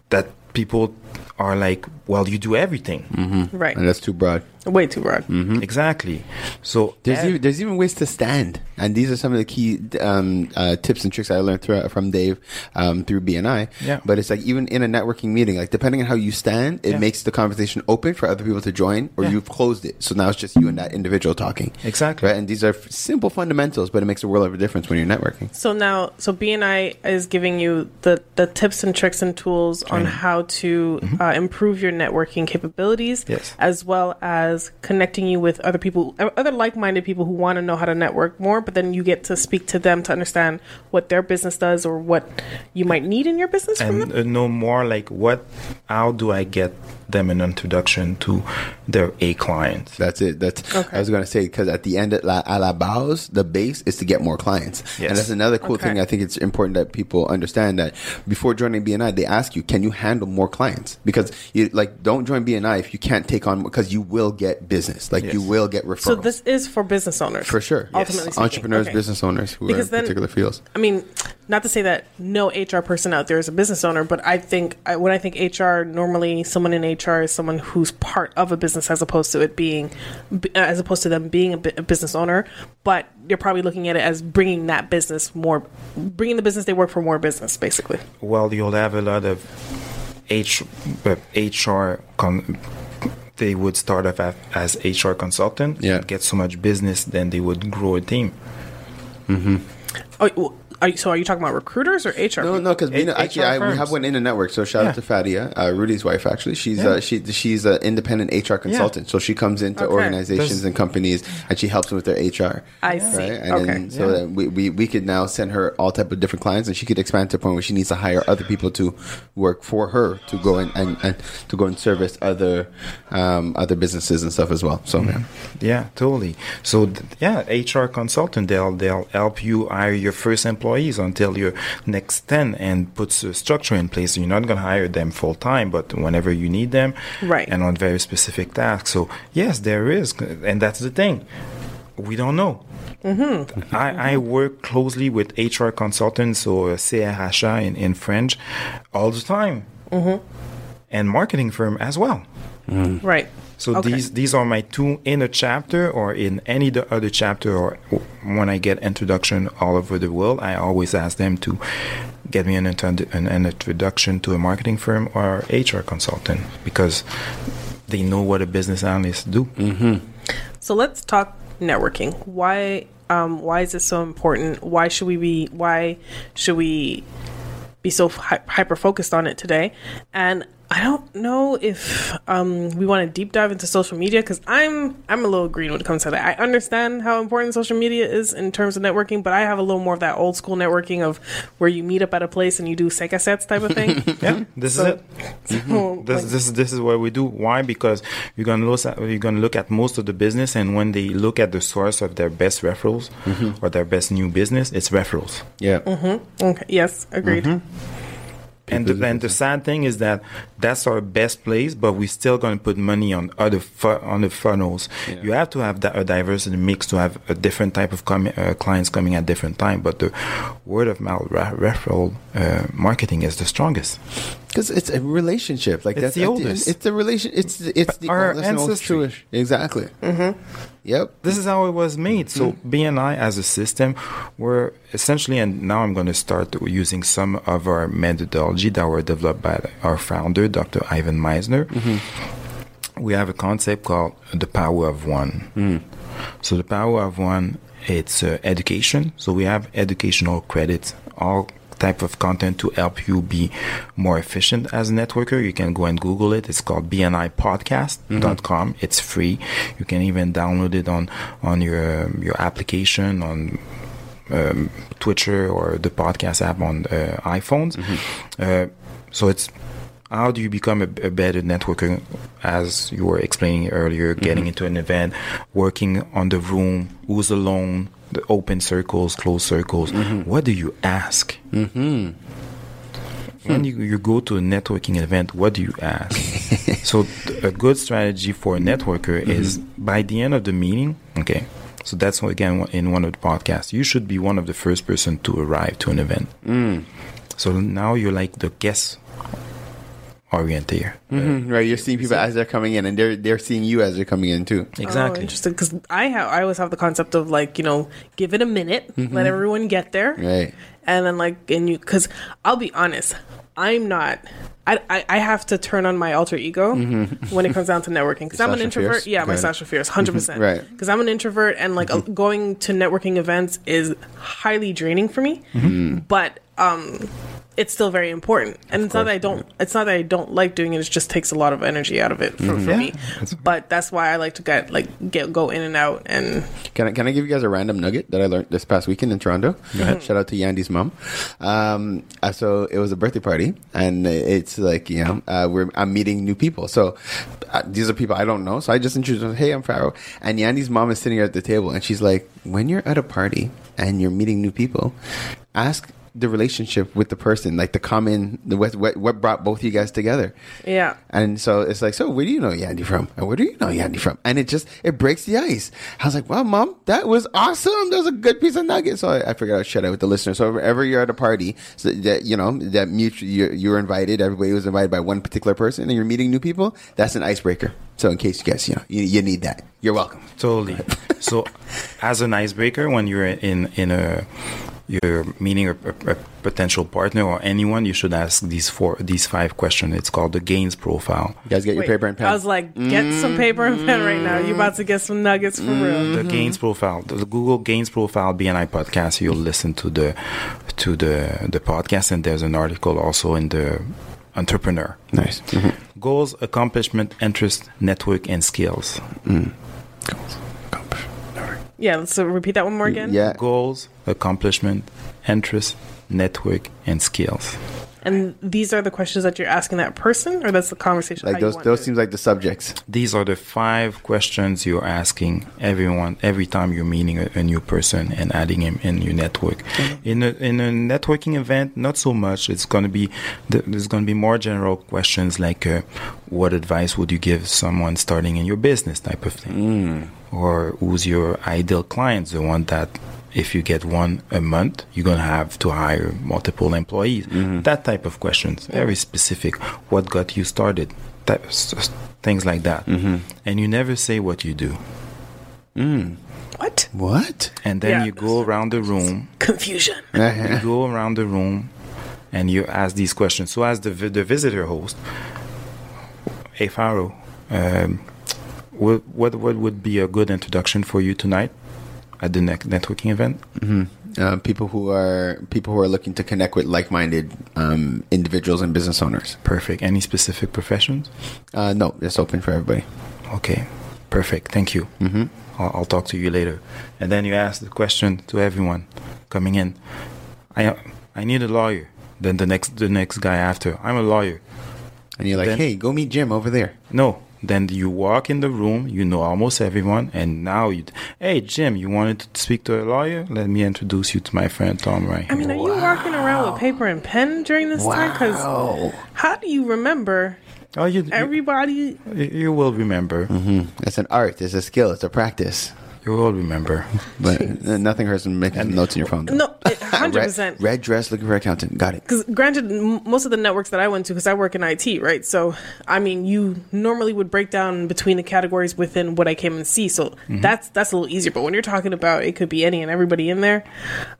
that people are like, "Well, you do everything." Right. And that's too broad. Way too broad. Exactly. So There's and- even, there's even ways to stand, and these are some of the key um, uh, tips and tricks I learned through, from Dave um, through BNI. Yeah. But it's like even in a networking meeting, like depending on how you stand, it Yeah. makes the conversation open for other people to join, or Yeah. you've closed it. So now it's just you and that individual talking. Exactly. Right. And these are f- simple fundamentals, but it makes a world of a difference when you're networking. So now, so BNI is giving you the, the tips and tricks and tools on how to uh, improve your your networking capabilities, Yes. as well as connecting you with other people, other like-minded people who want to know how to network more. But then you get to speak to them to understand what their business does or what you might need in your business from them. and uh, know more like what how do i get them an introduction to their a clients. That's it. That's Okay. I was going to say because at the end at la, à la base, the base is to get more clients, Yes. and that's another cool Okay. thing. I think it's important that people understand that before joining BNI, they ask you, can you handle more clients? Because you like don't join BNI if you can't take on because you will get business, like you will get referrals. So this is for business owners, for sure, Ultimately, speaking. entrepreneurs, Okay. business owners who Because are in then- particular fields. I mean, not to say that no HR person out there is a business owner, but I think I, when I think HR, normally someone in HR is someone who's part of a business as opposed to it being, as opposed to them being a, bu- a business owner. But you're probably looking at it as bringing that business more, bringing the business they work for more business, basically. well you'll have a lot of H, uh, hr con- they would start off a- as hr consultant Yeah. get so much business then they would grow a team Oh, well, are you, so are you talking about recruiters or HR? No, no, because H- actually, I, we have one in the network. So shout out to Fadia, uh, Rudy's wife. Actually, she's Yeah. uh, she she's an independent HR consultant. So she comes into Okay. organizations There's- and companies, and she helps them with their HR. I see. Right, and Okay. then, so Yeah. that we, we we could now send her all type of different clients, and she could expand to a point where she needs to hire other people to work for her to go and, and, and to go and service other um, other businesses and stuff as well. So yeah. Yeah, totally. So th- yeah, HR consultant they'll they'll help you hire your first employees until your next ten and puts a structure in place. You're not gonna hire them full time, but whenever you need them, Right. and on very specific tasks. So yes, there is, and that's the thing. We don't know. Mm-hmm. I, I work closely with HR consultants or CRHA in, in French all the time, mm-hmm. and marketing firm as well. Right. So Okay. these these are my two in a chapter or in any the other chapter or when I get introduction all over the world, I always ask them to get me an, introdu- an, an introduction to a marketing firm or HR consultant because they know what a business analyst do. So let's talk networking. Why um, why is this so important? Why should we be why should we be so hyper focused on it today? And I don't know if um, we want to deep dive into social media because I'm I'm a little green when it comes to that. I understand how important social media is in terms of networking, but I have a little more of that old school networking of where you meet up at a place and you do seka sets type of thing. Yeah, this So- is it. So, mm-hmm. This, like- this this is what we do. Why? Because you're gonna look at you're gonna look at most of the business, and when they look at the source of their best referrals mm-hmm. or their best new business, it's referrals. Yeah. Mm-hmm. okay, yes, agreed. And the, and the sad thing is that that's our best place, but we're still going to put money on other fu- on the funnels. You have to have that, a diversity mix to have a different type of com- uh, clients coming at different time. But the word of mouth re- referral uh, marketing is the strongest. Because it's a relationship, like It's that's the at oldest. It's the relation. It's the, it's the Our oldest and most ancestry. truest. Exactly. Mm-hmm. Yep. This is how it was made. So BNI as a system, we're essentially, and now I'm going to start using some of our methodology that were developed by our founder, Dr. Ivan Misner. We have a concept called the power of one. So the power of one, it's uh, education. So we have educational credits, all type of content to help you be more efficient as a networker. You can go and Google it. It's called bnipodcast.com. It's free. You can even download it on on your your application on um, Stitcher or the podcast app on uh, iPhones. Uh, so it's how do you become a, a better networker as you were explaining earlier getting into an event working on the room who's alone the open circles closed circles mm-hmm. what do you ask? Mm-hmm. when you, you go to a networking event what do you ask? So a good strategy for a networker mm-hmm. is by the end of the meeting okay so that's again in one of the podcasts you should be one of the first person to arrive to an event. Mm. So now you're like the guest orientator Mhm, right. You're seeing people as they're coming in, and they're they're seeing you as they're coming in too. Oh, exactly interesting. Because I have, I always have the concept of like, you know, give it a minute, let everyone get there, Right. and then like, and you, because I'll be honest, I'm not. I, I, I have to turn on my alter ego when it comes down to networking because I'm an introvert. Fierce? Yeah, my Got it. Sasha Fierce, hundred percent. Right. Because I'm an introvert and like uh, going to networking events is highly draining for me. But um, it's still very important. And it's not that I don't it's not that I don't like doing it, it just takes a lot of energy out of it for, for Yeah, me. But that's why I like to get like get go in and out and Can I, can I give you guys a random nugget that I learned this past weekend in Toronto? Go ahead. Shout out to Yandy's mom. Um, uh, so it was a birthday party, and it's like you know uh, we're I'm meeting new people. So uh, these are people I don't know. So I just introduced them. Hey, I'm Pharaoh, and Yandy's mom is sitting at the table, and she's like, "When you're at a party and you're meeting new people, ask." The relationship with the person, like the common, the what, what, what brought both you guys together. yeah. And so it's like, so where do you know Yandy from? And where do you know Yandy from? And it just it breaks the ice. I was like, wow, mom, that was awesome. That was a good piece of nugget. So I, I figured I'd share that with the listeners. So wherever you're at a party, so that you know that mutual, you're, you're invited. Everybody was invited by one particular person, and you're meeting new people. That's an icebreaker. So in case you guys, you know, you, you need that, you're welcome. Totally. so, as an icebreaker, when you're in in a you're meeting a, a, a potential partner or anyone, you should ask these four, these five questions. It's called the gains profile. You guys get your Wait, paper and pen. I was like, get some paper and pen right now. You're about to get some nuggets for real. The gains profile, the, the Google gains profile BNI podcast. You'll listen to the to the the podcast, and there's an article also in the Entrepreneur. nice. Mhm. Goals, accomplishment, interest, network, and skills. Yeah, so repeat that one more again. Yeah. Goals, accomplishment, interest, network, and skills. And these are the questions that you're asking that person, or that's the conversation. Like those, those it? seems like the subjects. These are the five questions you're asking everyone every time you're meeting a, a new person and adding him in your network. In a in a networking event, not so much. It's going to be th- there's going to be more general questions like, uh, what advice would you give someone starting in your business, type of thing, or who's your ideal client, the one that if you get one a month, you're gonna have to hire multiple employees. Mm-hmm. That type of questions, very specific. What got you started? Type, s- s- things like that. Mm-hmm. And you never say what you do. Mm. what What? And then Yeah. you go around the room. confusion? You go around the room, and you ask these questions. So as the the visitor host, hey Pharaoh, um, what what what would be a good introduction for you tonight at the ne- networking event? uh, people who are people who are looking to connect with like-minded um, individuals and business owners. Perfect. Any specific professions? Uh, no, it's open for everybody. Okay, perfect. Thank you. Mm-hmm. I'll, I'll talk to you later. And then you ask the question to everyone coming in. I I need a lawyer. Then the next the next guy after. I'm a lawyer. And you're like, Then- hey, go meet Jim over there. No. Then you walk in the room. You know almost everyone, and now you. Hey Jim, you wanted to speak to a lawyer? Let me introduce you to my friend Tom. Right. I mean, are you walking around with paper and pen during this time? Because how do you remember oh, you, you, everybody? you will remember. Mm-hmm. It's an art. It's a skill. It's a practice. You will remember. But uh, nothing hurts than making some notes in your phone. No, hundred percent. red dress, looking for accountant. Got it. Because granted, m- most of the networks that I went to, because I work in IT, right? So, I mean, you normally would break down between the categories within what I came and see. So that's that's a little easier. But when you're talking about it could be any and everybody in there,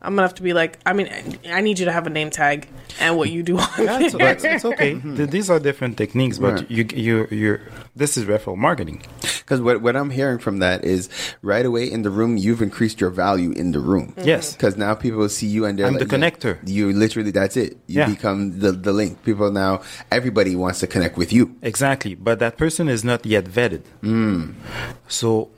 I'm gonna have to be like, I mean, I need you to have a name tag and what you do on Yeah, it's, there. it's, it's okay. Th- These are different techniques, but you you you this is referral marketing. Because what, what I'm hearing from that is right away in the room, you've increased your value in the room. Mm-hmm. Yes. Because now people will see you and they're I'm like, the yeah, connector. You literally, that's it. You Yeah. become the, the link. People now, everybody wants to connect with you. Exactly, but that person is not yet vetted. Mm. So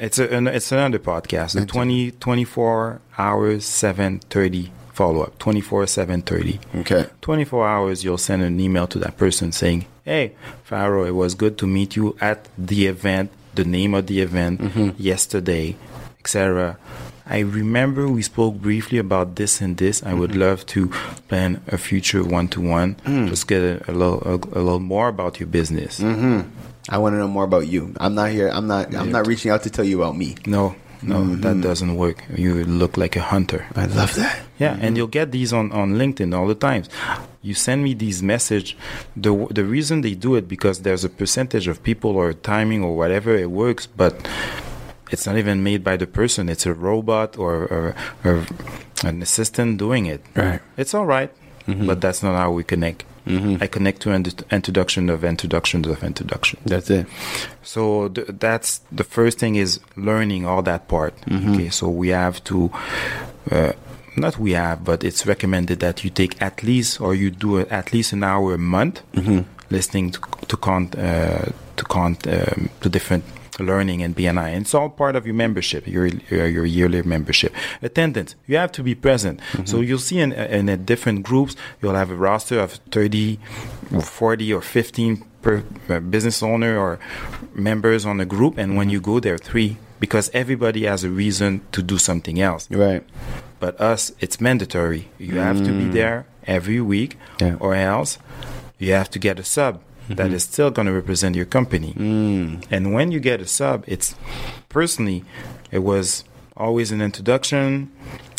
it's a, an, it's another podcast. The 20, 24 hours, seven thirty follow up. Twenty four seven thirty. Okay. 24 hours, you'll send an email to that person saying, Hey, Pharaoh, it was good to meet you at the event, the name of the event mm-hmm. yesterday, etc. I remember we spoke briefly about this and this. I would mm-hmm. love to plan a future one to one. Just get a, a little a, a little more about your business. Mm-hmm. I want to know more about you. I'm not here. I'm not, I'm not reaching out to tell you about me. No, no, that mm-hmm. doesn't work. You look like a hunter. I love that. Yeah, and you'll get these on, on LinkedIn all the times. You send me these message. The the reason they do it because there's a percentage of people or timing or whatever it works, but it's not even made by the person. It's a robot or, or, or an assistant doing it. Right. It's all right, mm-hmm. but that's not how we connect. I connect to int- introduction of introductions of introduction. That's it. So th- that's the first thing is learning all that part. Okay, so we have to uh, not we have, but it's recommended that you take at least or you do at least an hour a month listening to to con uh, to con um, to different learning and BNI. And it's all part of your membership, your your, your yearly membership. Attendance, you have to be present. So you'll see in, in different groups, you'll have a roster of 30 or 40 or 15 per uh, business owner or members on the group. And when you go there, three, because everybody has a reason to do something else. Right. But us, it's mandatory. You have to be there every week, Mm. Yeah. or else you have to get a sub Mm-hmm. that is still going to represent your company. Mm. And when you get a sub, it's personally, it was always an introduction,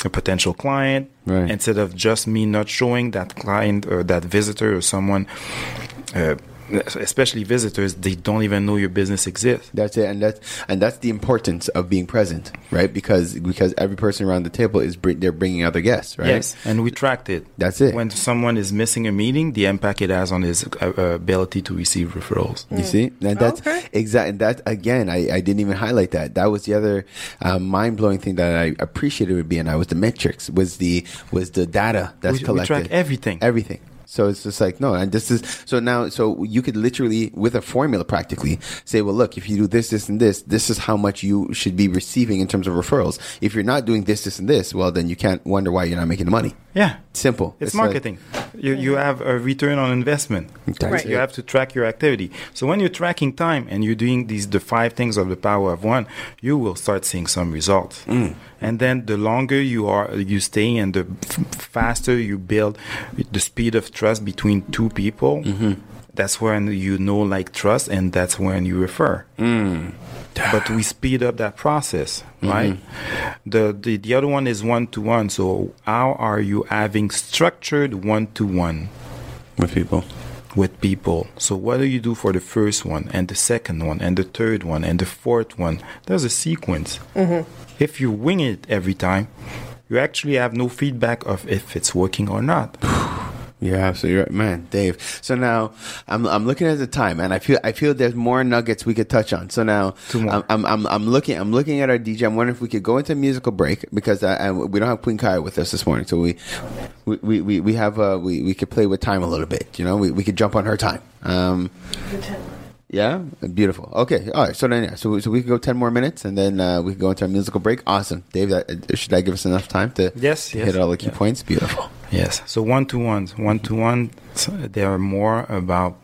a potential client, Right. instead of just me not showing that client or that visitor or someone. Uh, especially visitors, they don't even know your business exists. That's it, and that's and that's the importance of being present, right? Because because every person around the table is br- they're bringing other guests, right? Yes, and we tracked it. That's it. When someone is missing a meeting, the impact it has on his uh, ability to receive referrals. You see, and that's Okay. exactly that. Again, I, I didn't even highlight that. That was the other uh, mind blowing thing that I appreciated with BNI was the metrics, was the was the data that's We- we collected. track everything. everything. So it's just like no, and this is so now. So you could literally, with a formula, practically say, well, look, if you do this, this, and this, this is how much you should be receiving in terms of referrals. If you're not doing this, this, and this, well, then you can't wonder why you're not making the money. Yeah, Simple. it's, like- marketing. You you have a return on investment. Right. You have to track your activity. So when you're tracking time and you're doing these the five things of the power of one, you will start seeing some results. Mm. And then the longer you are you stay and the f- faster you build the speed of trust between two people. Mm-hmm. That's when you know like trust, and that's when you refer. Mm. But we speed up that process, Mm-hmm. right? The, the the other one is one to one. So how are you having structured one to one? with people. with people. So what do you do for the first one and the second one and the third one and the fourth one? There's a sequence. If you wing it every time, you actually have no feedback of if it's working or not. You're absolutely right, man, Dave. So now I'm I'm looking at the time, and I feel I feel there's more nuggets we could touch on. So now I'm, I'm I'm I'm looking I'm looking at our DJ. I'm wondering if we could go into a musical break because I, I, we don't have Queen Kai with us this morning, so we we we, we, we have uh we, we could play with time a little bit. You know, we we could jump on her time. Um, yeah, beautiful. Okay, all right. So then, yeah, so we- so we could go ten more minutes, and then uh, we could go into our musical break. Awesome, Dave. That, uh, should I give us enough time to Yes, to yes, hit all the key yeah. points? Beautiful. Yes. So one to ones, one to one, they are more about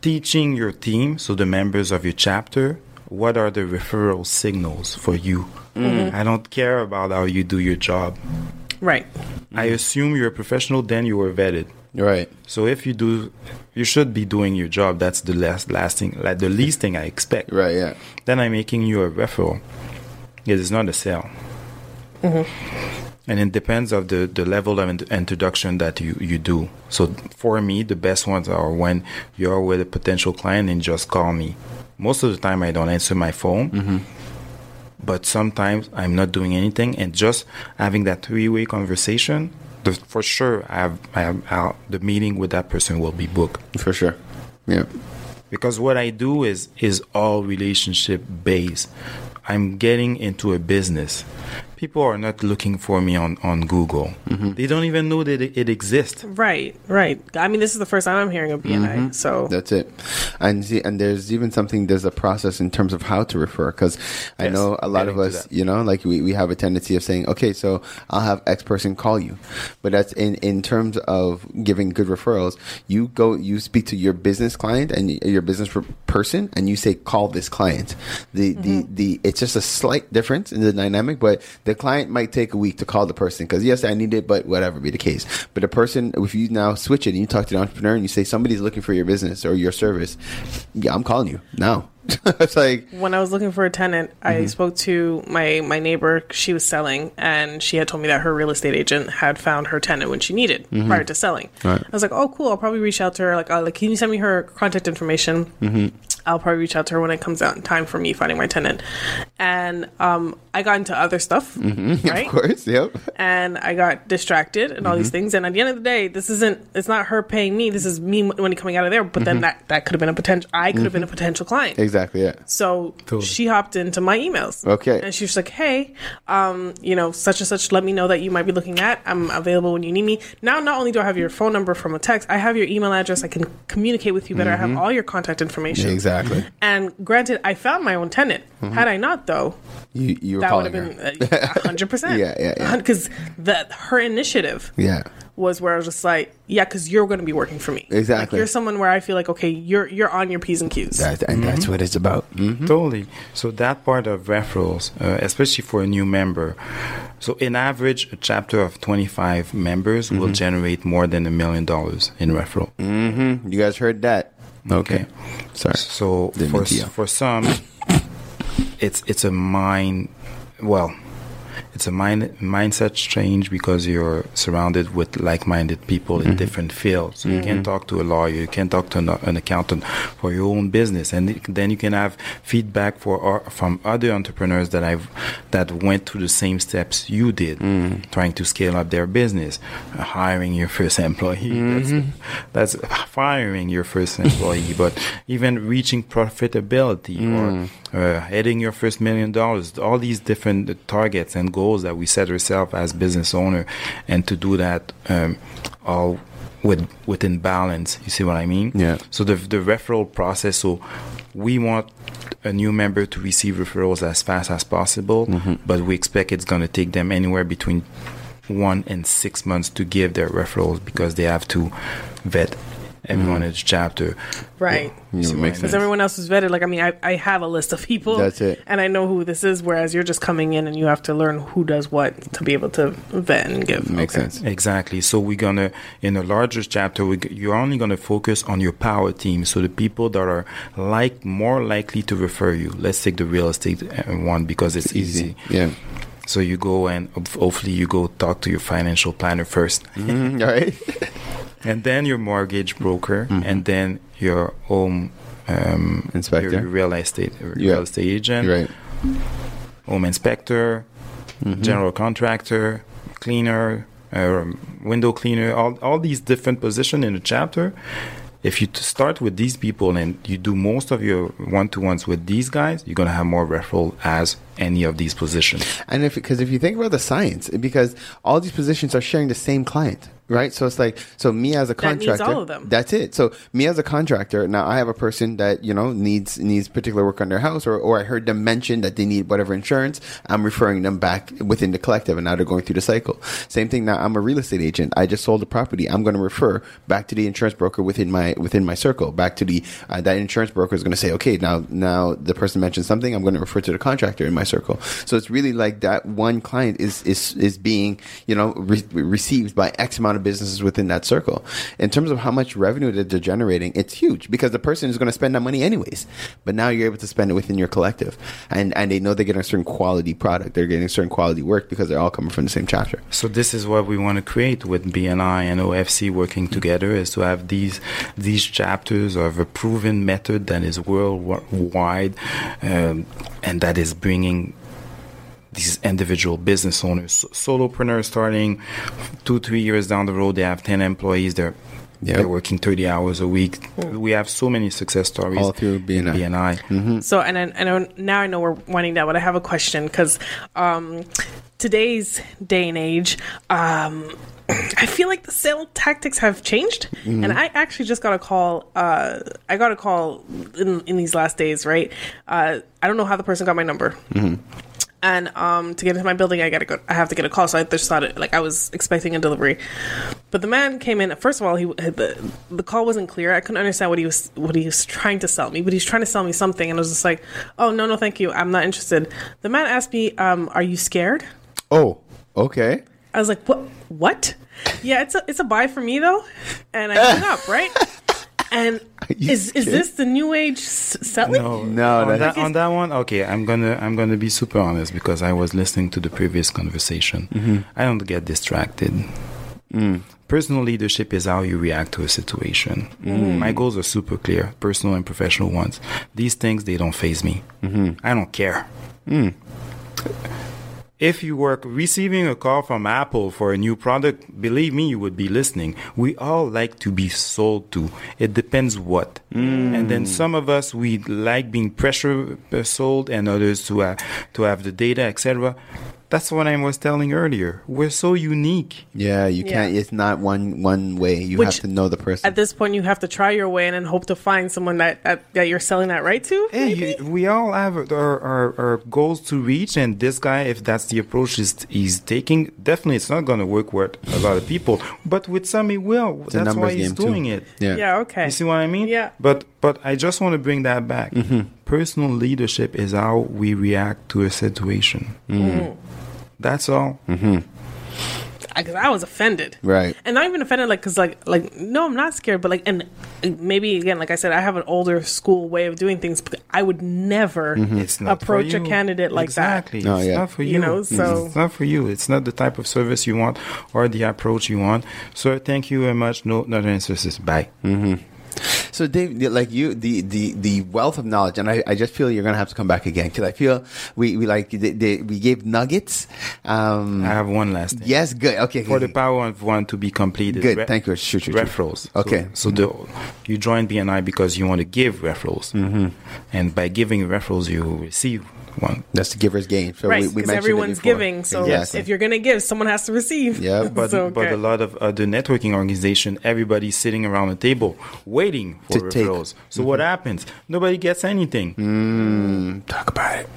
teaching your team, so the members of your chapter, what are the referral signals for you. I don't care about how you do your job. Right. I assume you're a professional, then you were vetted. Right. So if you do, you should be doing your job. That's the last, last thing, like the least thing I expect. Right. Yeah. Then I'm making you a referral. It is not a sale. Mm-hmm. And it depends of the, the level of in- introduction that you, you do. So for me, the best ones are when you're with a potential client and just call me. Most of the time, I don't answer my phone. Mm-hmm. But sometimes I'm not doing anything and just having that three-way conversation. The, for sure, I have, I have I'll, the meeting with that person will be booked For sure. Yeah. because what I do is is all relationship based. I'm getting into a business. People are not looking for me on on Google. Mm-hmm. They don't even know that it, it exists. Right. Right. I mean, this is the first time I'm hearing of BNI. Mm-hmm. So That's it. And see, and there's even something. There's a process in terms of how to refer because I Yes, know a lot of us, you know, like we, we have a tendency of saying, okay, so I'll have X person call you, but that's in in terms of giving good referrals. You go, you speak to your business client and your business person, and you say, call this client. The the mm-hmm. the it's just a slight difference in the dynamic, but the client might take a week to call the person because yes, I need it, but whatever be the case. But the person, if you now switch it and you talk to the entrepreneur and you say somebody's looking for your business or your service, yeah, I'm calling you now. it's like when I was looking for a tenant, I mm-hmm. spoke to my my neighbor. She was selling, and she had told me that her real estate agent had found her tenant when she needed mm-hmm. prior to selling. Right. I was like, "Oh, cool! I'll probably reach out to her. Like, uh, like, can you send me her contact information?" Mm-hmm. I'll probably reach out to her when it comes out in time for me finding my tenant. And um, I got into other stuff, right? Mm-hmm. Of course, yep. and I got distracted and all these things. And at the end of the day, this isn't it's not her paying me. This is me money coming out of there. But then that that could have been a potential. I could have been a potential client. Exactly, yeah. So Totally. she hopped into my emails. Okay. And she was like, "Hey, um, you know, such and such. Let me know that you might be looking at. I'm available when you need me. Now, not only do I have your phone number from a text, I have your email address. I can communicate with you better. I have all your contact information. Exactly. And granted, I found my own tenant. Had I not, though, You you were that would have been hundred percent. Yeah, yeah, yeah. Because that her initiative yeah. was where I was just like, yeah, because you're going to be working for me. Like, Exactly. you're someone where I feel like, okay, you're you're on your p's and q's. That, and that's what it's about. Mhm. Totally. So that part of referrals, uh, especially for a new member. So in average, a chapter of 25 members will generate more than a million dollars in referral. Mhm. You guys heard that? Okay. Sorry. So for mean to yell. for some, it's it's a mind. Well, it's a mind mindset change because you're surrounded with like-minded people in mm-hmm. different fields. So you can mm-hmm. talk to a lawyer, you can talk to an, an accountant for your own business, and it- then you can have feedback for or- from other entrepreneurs that I've that went through the same steps you did, mm. trying to scale up their business, uh, hiring your first employee. That's, mm-hmm. that's firing your first employee, but even reaching profitability or mm. uh, hitting your first million dollars. All these different targets and goals that we set ourselves as business owner, and to do that um, all with within balance. You see what I mean? Yeah. So the the referral process. So we want a new member to receive referrals as fast as possible, but we expect it's going to take them anywhere between one and six months to give their referrals because they have to vet everyone in the chapter. Right. You see Yeah, makes I Because everyone else is vetted. Like, I mean, I, I have a list of people. That's it. And I know who this is, whereas you're just coming in and you have to learn who does what to be able to vet and give. Makes Okay. sense. Exactly. So we're gonna in the larger chapter, we, you're only gonna focus on your power team. So the people that are like more likely to refer you. Let's take the real estate uh, one because it's easy. Yeah. So you go and hopefully you go talk to your financial planner first, All right. and then your mortgage broker, and then your home um, Inspector. your real estate Yeah. real estate agent, Right. home inspector, general contractor, cleaner, uh, window cleaner, all, all these different positions in the chapter. If you start with these people and you do most of your one-to-ones with these guys, you're gonna have more referral as any of these positions. And if because if you think about the science, because all these positions are sharing the same client, right? So it's like so me as a That needs contractor, all of them. that's it. So me as a contractor, now I have a person that you know needs needs particular work on their house, or or I heard them mention that they need whatever insurance. I'm referring them back within the collective, and now they're going through the cycle. Same thing. Now I'm a real estate agent. I just sold a property. I'm going to refer back to the insurance broker within my within my circle. Back to the uh, that insurance broker is going to say, okay, now now the person mentioned something. I'm going to refer to the contractor in my circle. So it's really like that one client is is is being you know re- received by X amount of businesses within that circle. In terms of how much revenue that they're generating, it's huge because the person is going to spend that money anyways. But now you're able to spend it within your collective, and and they know they're getting a certain quality product. They're getting a certain quality work because they're all coming from the same chapter. So this is what we want to create with BNI and OFC working together is to have these these chapters of a proven method that is worldwide um, and that is bringing these individual business owners, solopreneurs starting two, three years down the road, they have 10 employees, they're Yep. they're working 30 hours a week. We have so many success stories. All through BNI. BNI. So, and then, and then now I know we're winding down, but I have a question because um, today's day and age, um, I feel like the sale tactics have changed, and I actually just got a call. Uh, I got a call in in these last days, right? Uh, I don't know how the person got my number. And um, to get into my building, I gotta go. I have to get a call. So I just thought it like I was expecting a delivery, but the man came in. First of all, he the the call wasn't clear. I couldn't understand what he was what he was trying to sell me. But he's trying to sell me something, and I was just like, "Oh no, no, thank you. I'm not interested." The man asked me, um, "Are you scared?" Oh, okay. I was like, "What? What? Yeah, it's a it's a buy for me though." And I hung up, right? And you is is this the new age s- selling? No, No, on that, on that one, okay. I'm gonna I'm gonna be super honest because I was listening to the previous conversation. Mm-hmm. I don't get distracted. Personal leadership is how you react to a situation. My goals are super clear, personal and professional ones. These things, they don't phase me. I don't care. If you were receiving a call from Apple for a new product, believe me, you would be listening. We all like to be sold to. It depends what. And then some of us, we like being pressure uh, sold and others to, uh, to have the data, etc. That's what I was telling earlier. We're so unique. Yeah, you can't. Yeah. It's not one one way. You Which- have to know the person. At this point, you have to try your way and then hope to find someone that that, that you're selling that right to. Hey, maybe? you, we all have our, our, our goals to reach, and this guy, if that's the approach he's, he's taking, definitely it's not going to work with a lot of people. But with some, it will. a That's why he's game, too. doing it. yeah. yeah. Okay. You see what I mean? Yeah. But but I just want to bring that back. Mm-hmm. Personal leadership is how we react to a situation. Mm-hmm. That's all. because I was offended, Right. And not even offended, like, because, like, like, no, I'm not scared, but like, and maybe again, like I said, I have an older school way of doing things. But I would never It's not for approach a candidate like that. exactly. No, it's yeah. not for You you. know, It's- so- it's not for you. It's not the type of service you want or the approach you want. So thank you very much. No, not answers. Bye. So, Dave, like you, the the the wealth of knowledge, and I, I just feel you're gonna have to come back again because I feel we, we like they, they, we gave nuggets. Um, I have one last thing. yes, good. Okay, For okay. the power of one to be completed. Good, thank you. Shoot, shoot, shoot. referrals. Okay. So, so the you join BNI because you want to give referrals, mm-hmm. and by giving referrals, you receive one. That's the giver's gain. So right? we, we Because everyone's giving, so Exactly. if you're gonna give, someone has to receive. Yeah, But So, but a lot of other networking organization, everybody's sitting around the table waiting for To take. Mm-hmm. So what happens? Nobody gets anything. Mm, talk about it.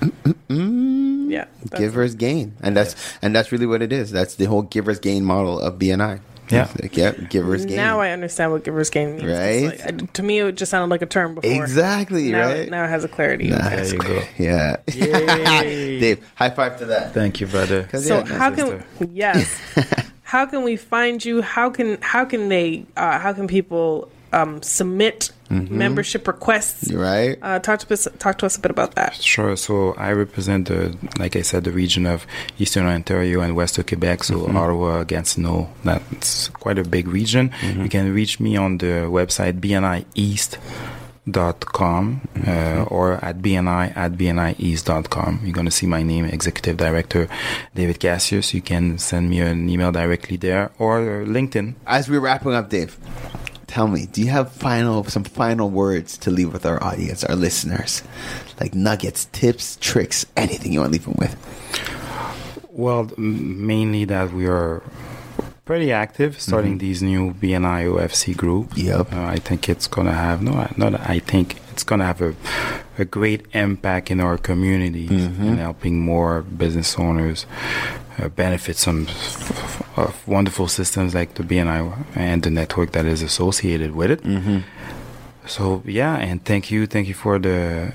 yeah, that's- giver's gain, and that's and that's really what it is. That's the whole giver's gain model of BNI. Yeah. Like, yeah, giver's gain. Now I understand what giver's gain means. Right? like- to me, it just sounded like a term before. exactly Now, right. now it has a clarity. That's you go. Yeah. Dave, high five to that. Thank you, brother. So yeah, how sister. can yes? how can we find you? How can how can they? Uh, how can people um, submit membership requests? Right? Uh, talk to us. Talk to us a bit about that. Sure. So I represent the, like I said, the region of Eastern Ontario and Western Quebec. So Ottawa, Gatineau. That's quite a big region. You can reach me on the website bnieast.com uh, or at bni at bnieast.com. You're going to see my name, Executive Director David Casseus. You can send me an email directly there or LinkedIn. As we're wrapping up, Dave, tell me, do you have final some final words to leave with our audience, our listeners, like nuggets, tips, tricks, anything you want to leave them with? Well, mainly that we are pretty active starting these new BNI OFC group. Yep. Uh, I think it's gonna have no, not. I think it's gonna have a a great impact in our community and helping more business owners uh, benefit some of wonderful systems like the BNI and the network that is associated with it. So yeah, and thank you, thank you for the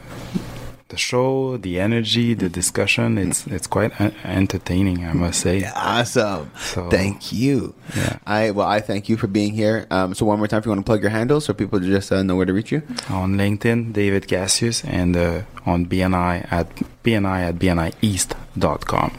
the show, the energy, the discussion. It's it's quite en- entertaining, I must say. Awesome. So- thank you. Yeah. I well, I thank you for being here. Um, so one more time, if you want to plug your handle, so people just uh, know where to reach you. On LinkedIn, David Casseus, and uh, on BNI at BNI at BNIEast.com.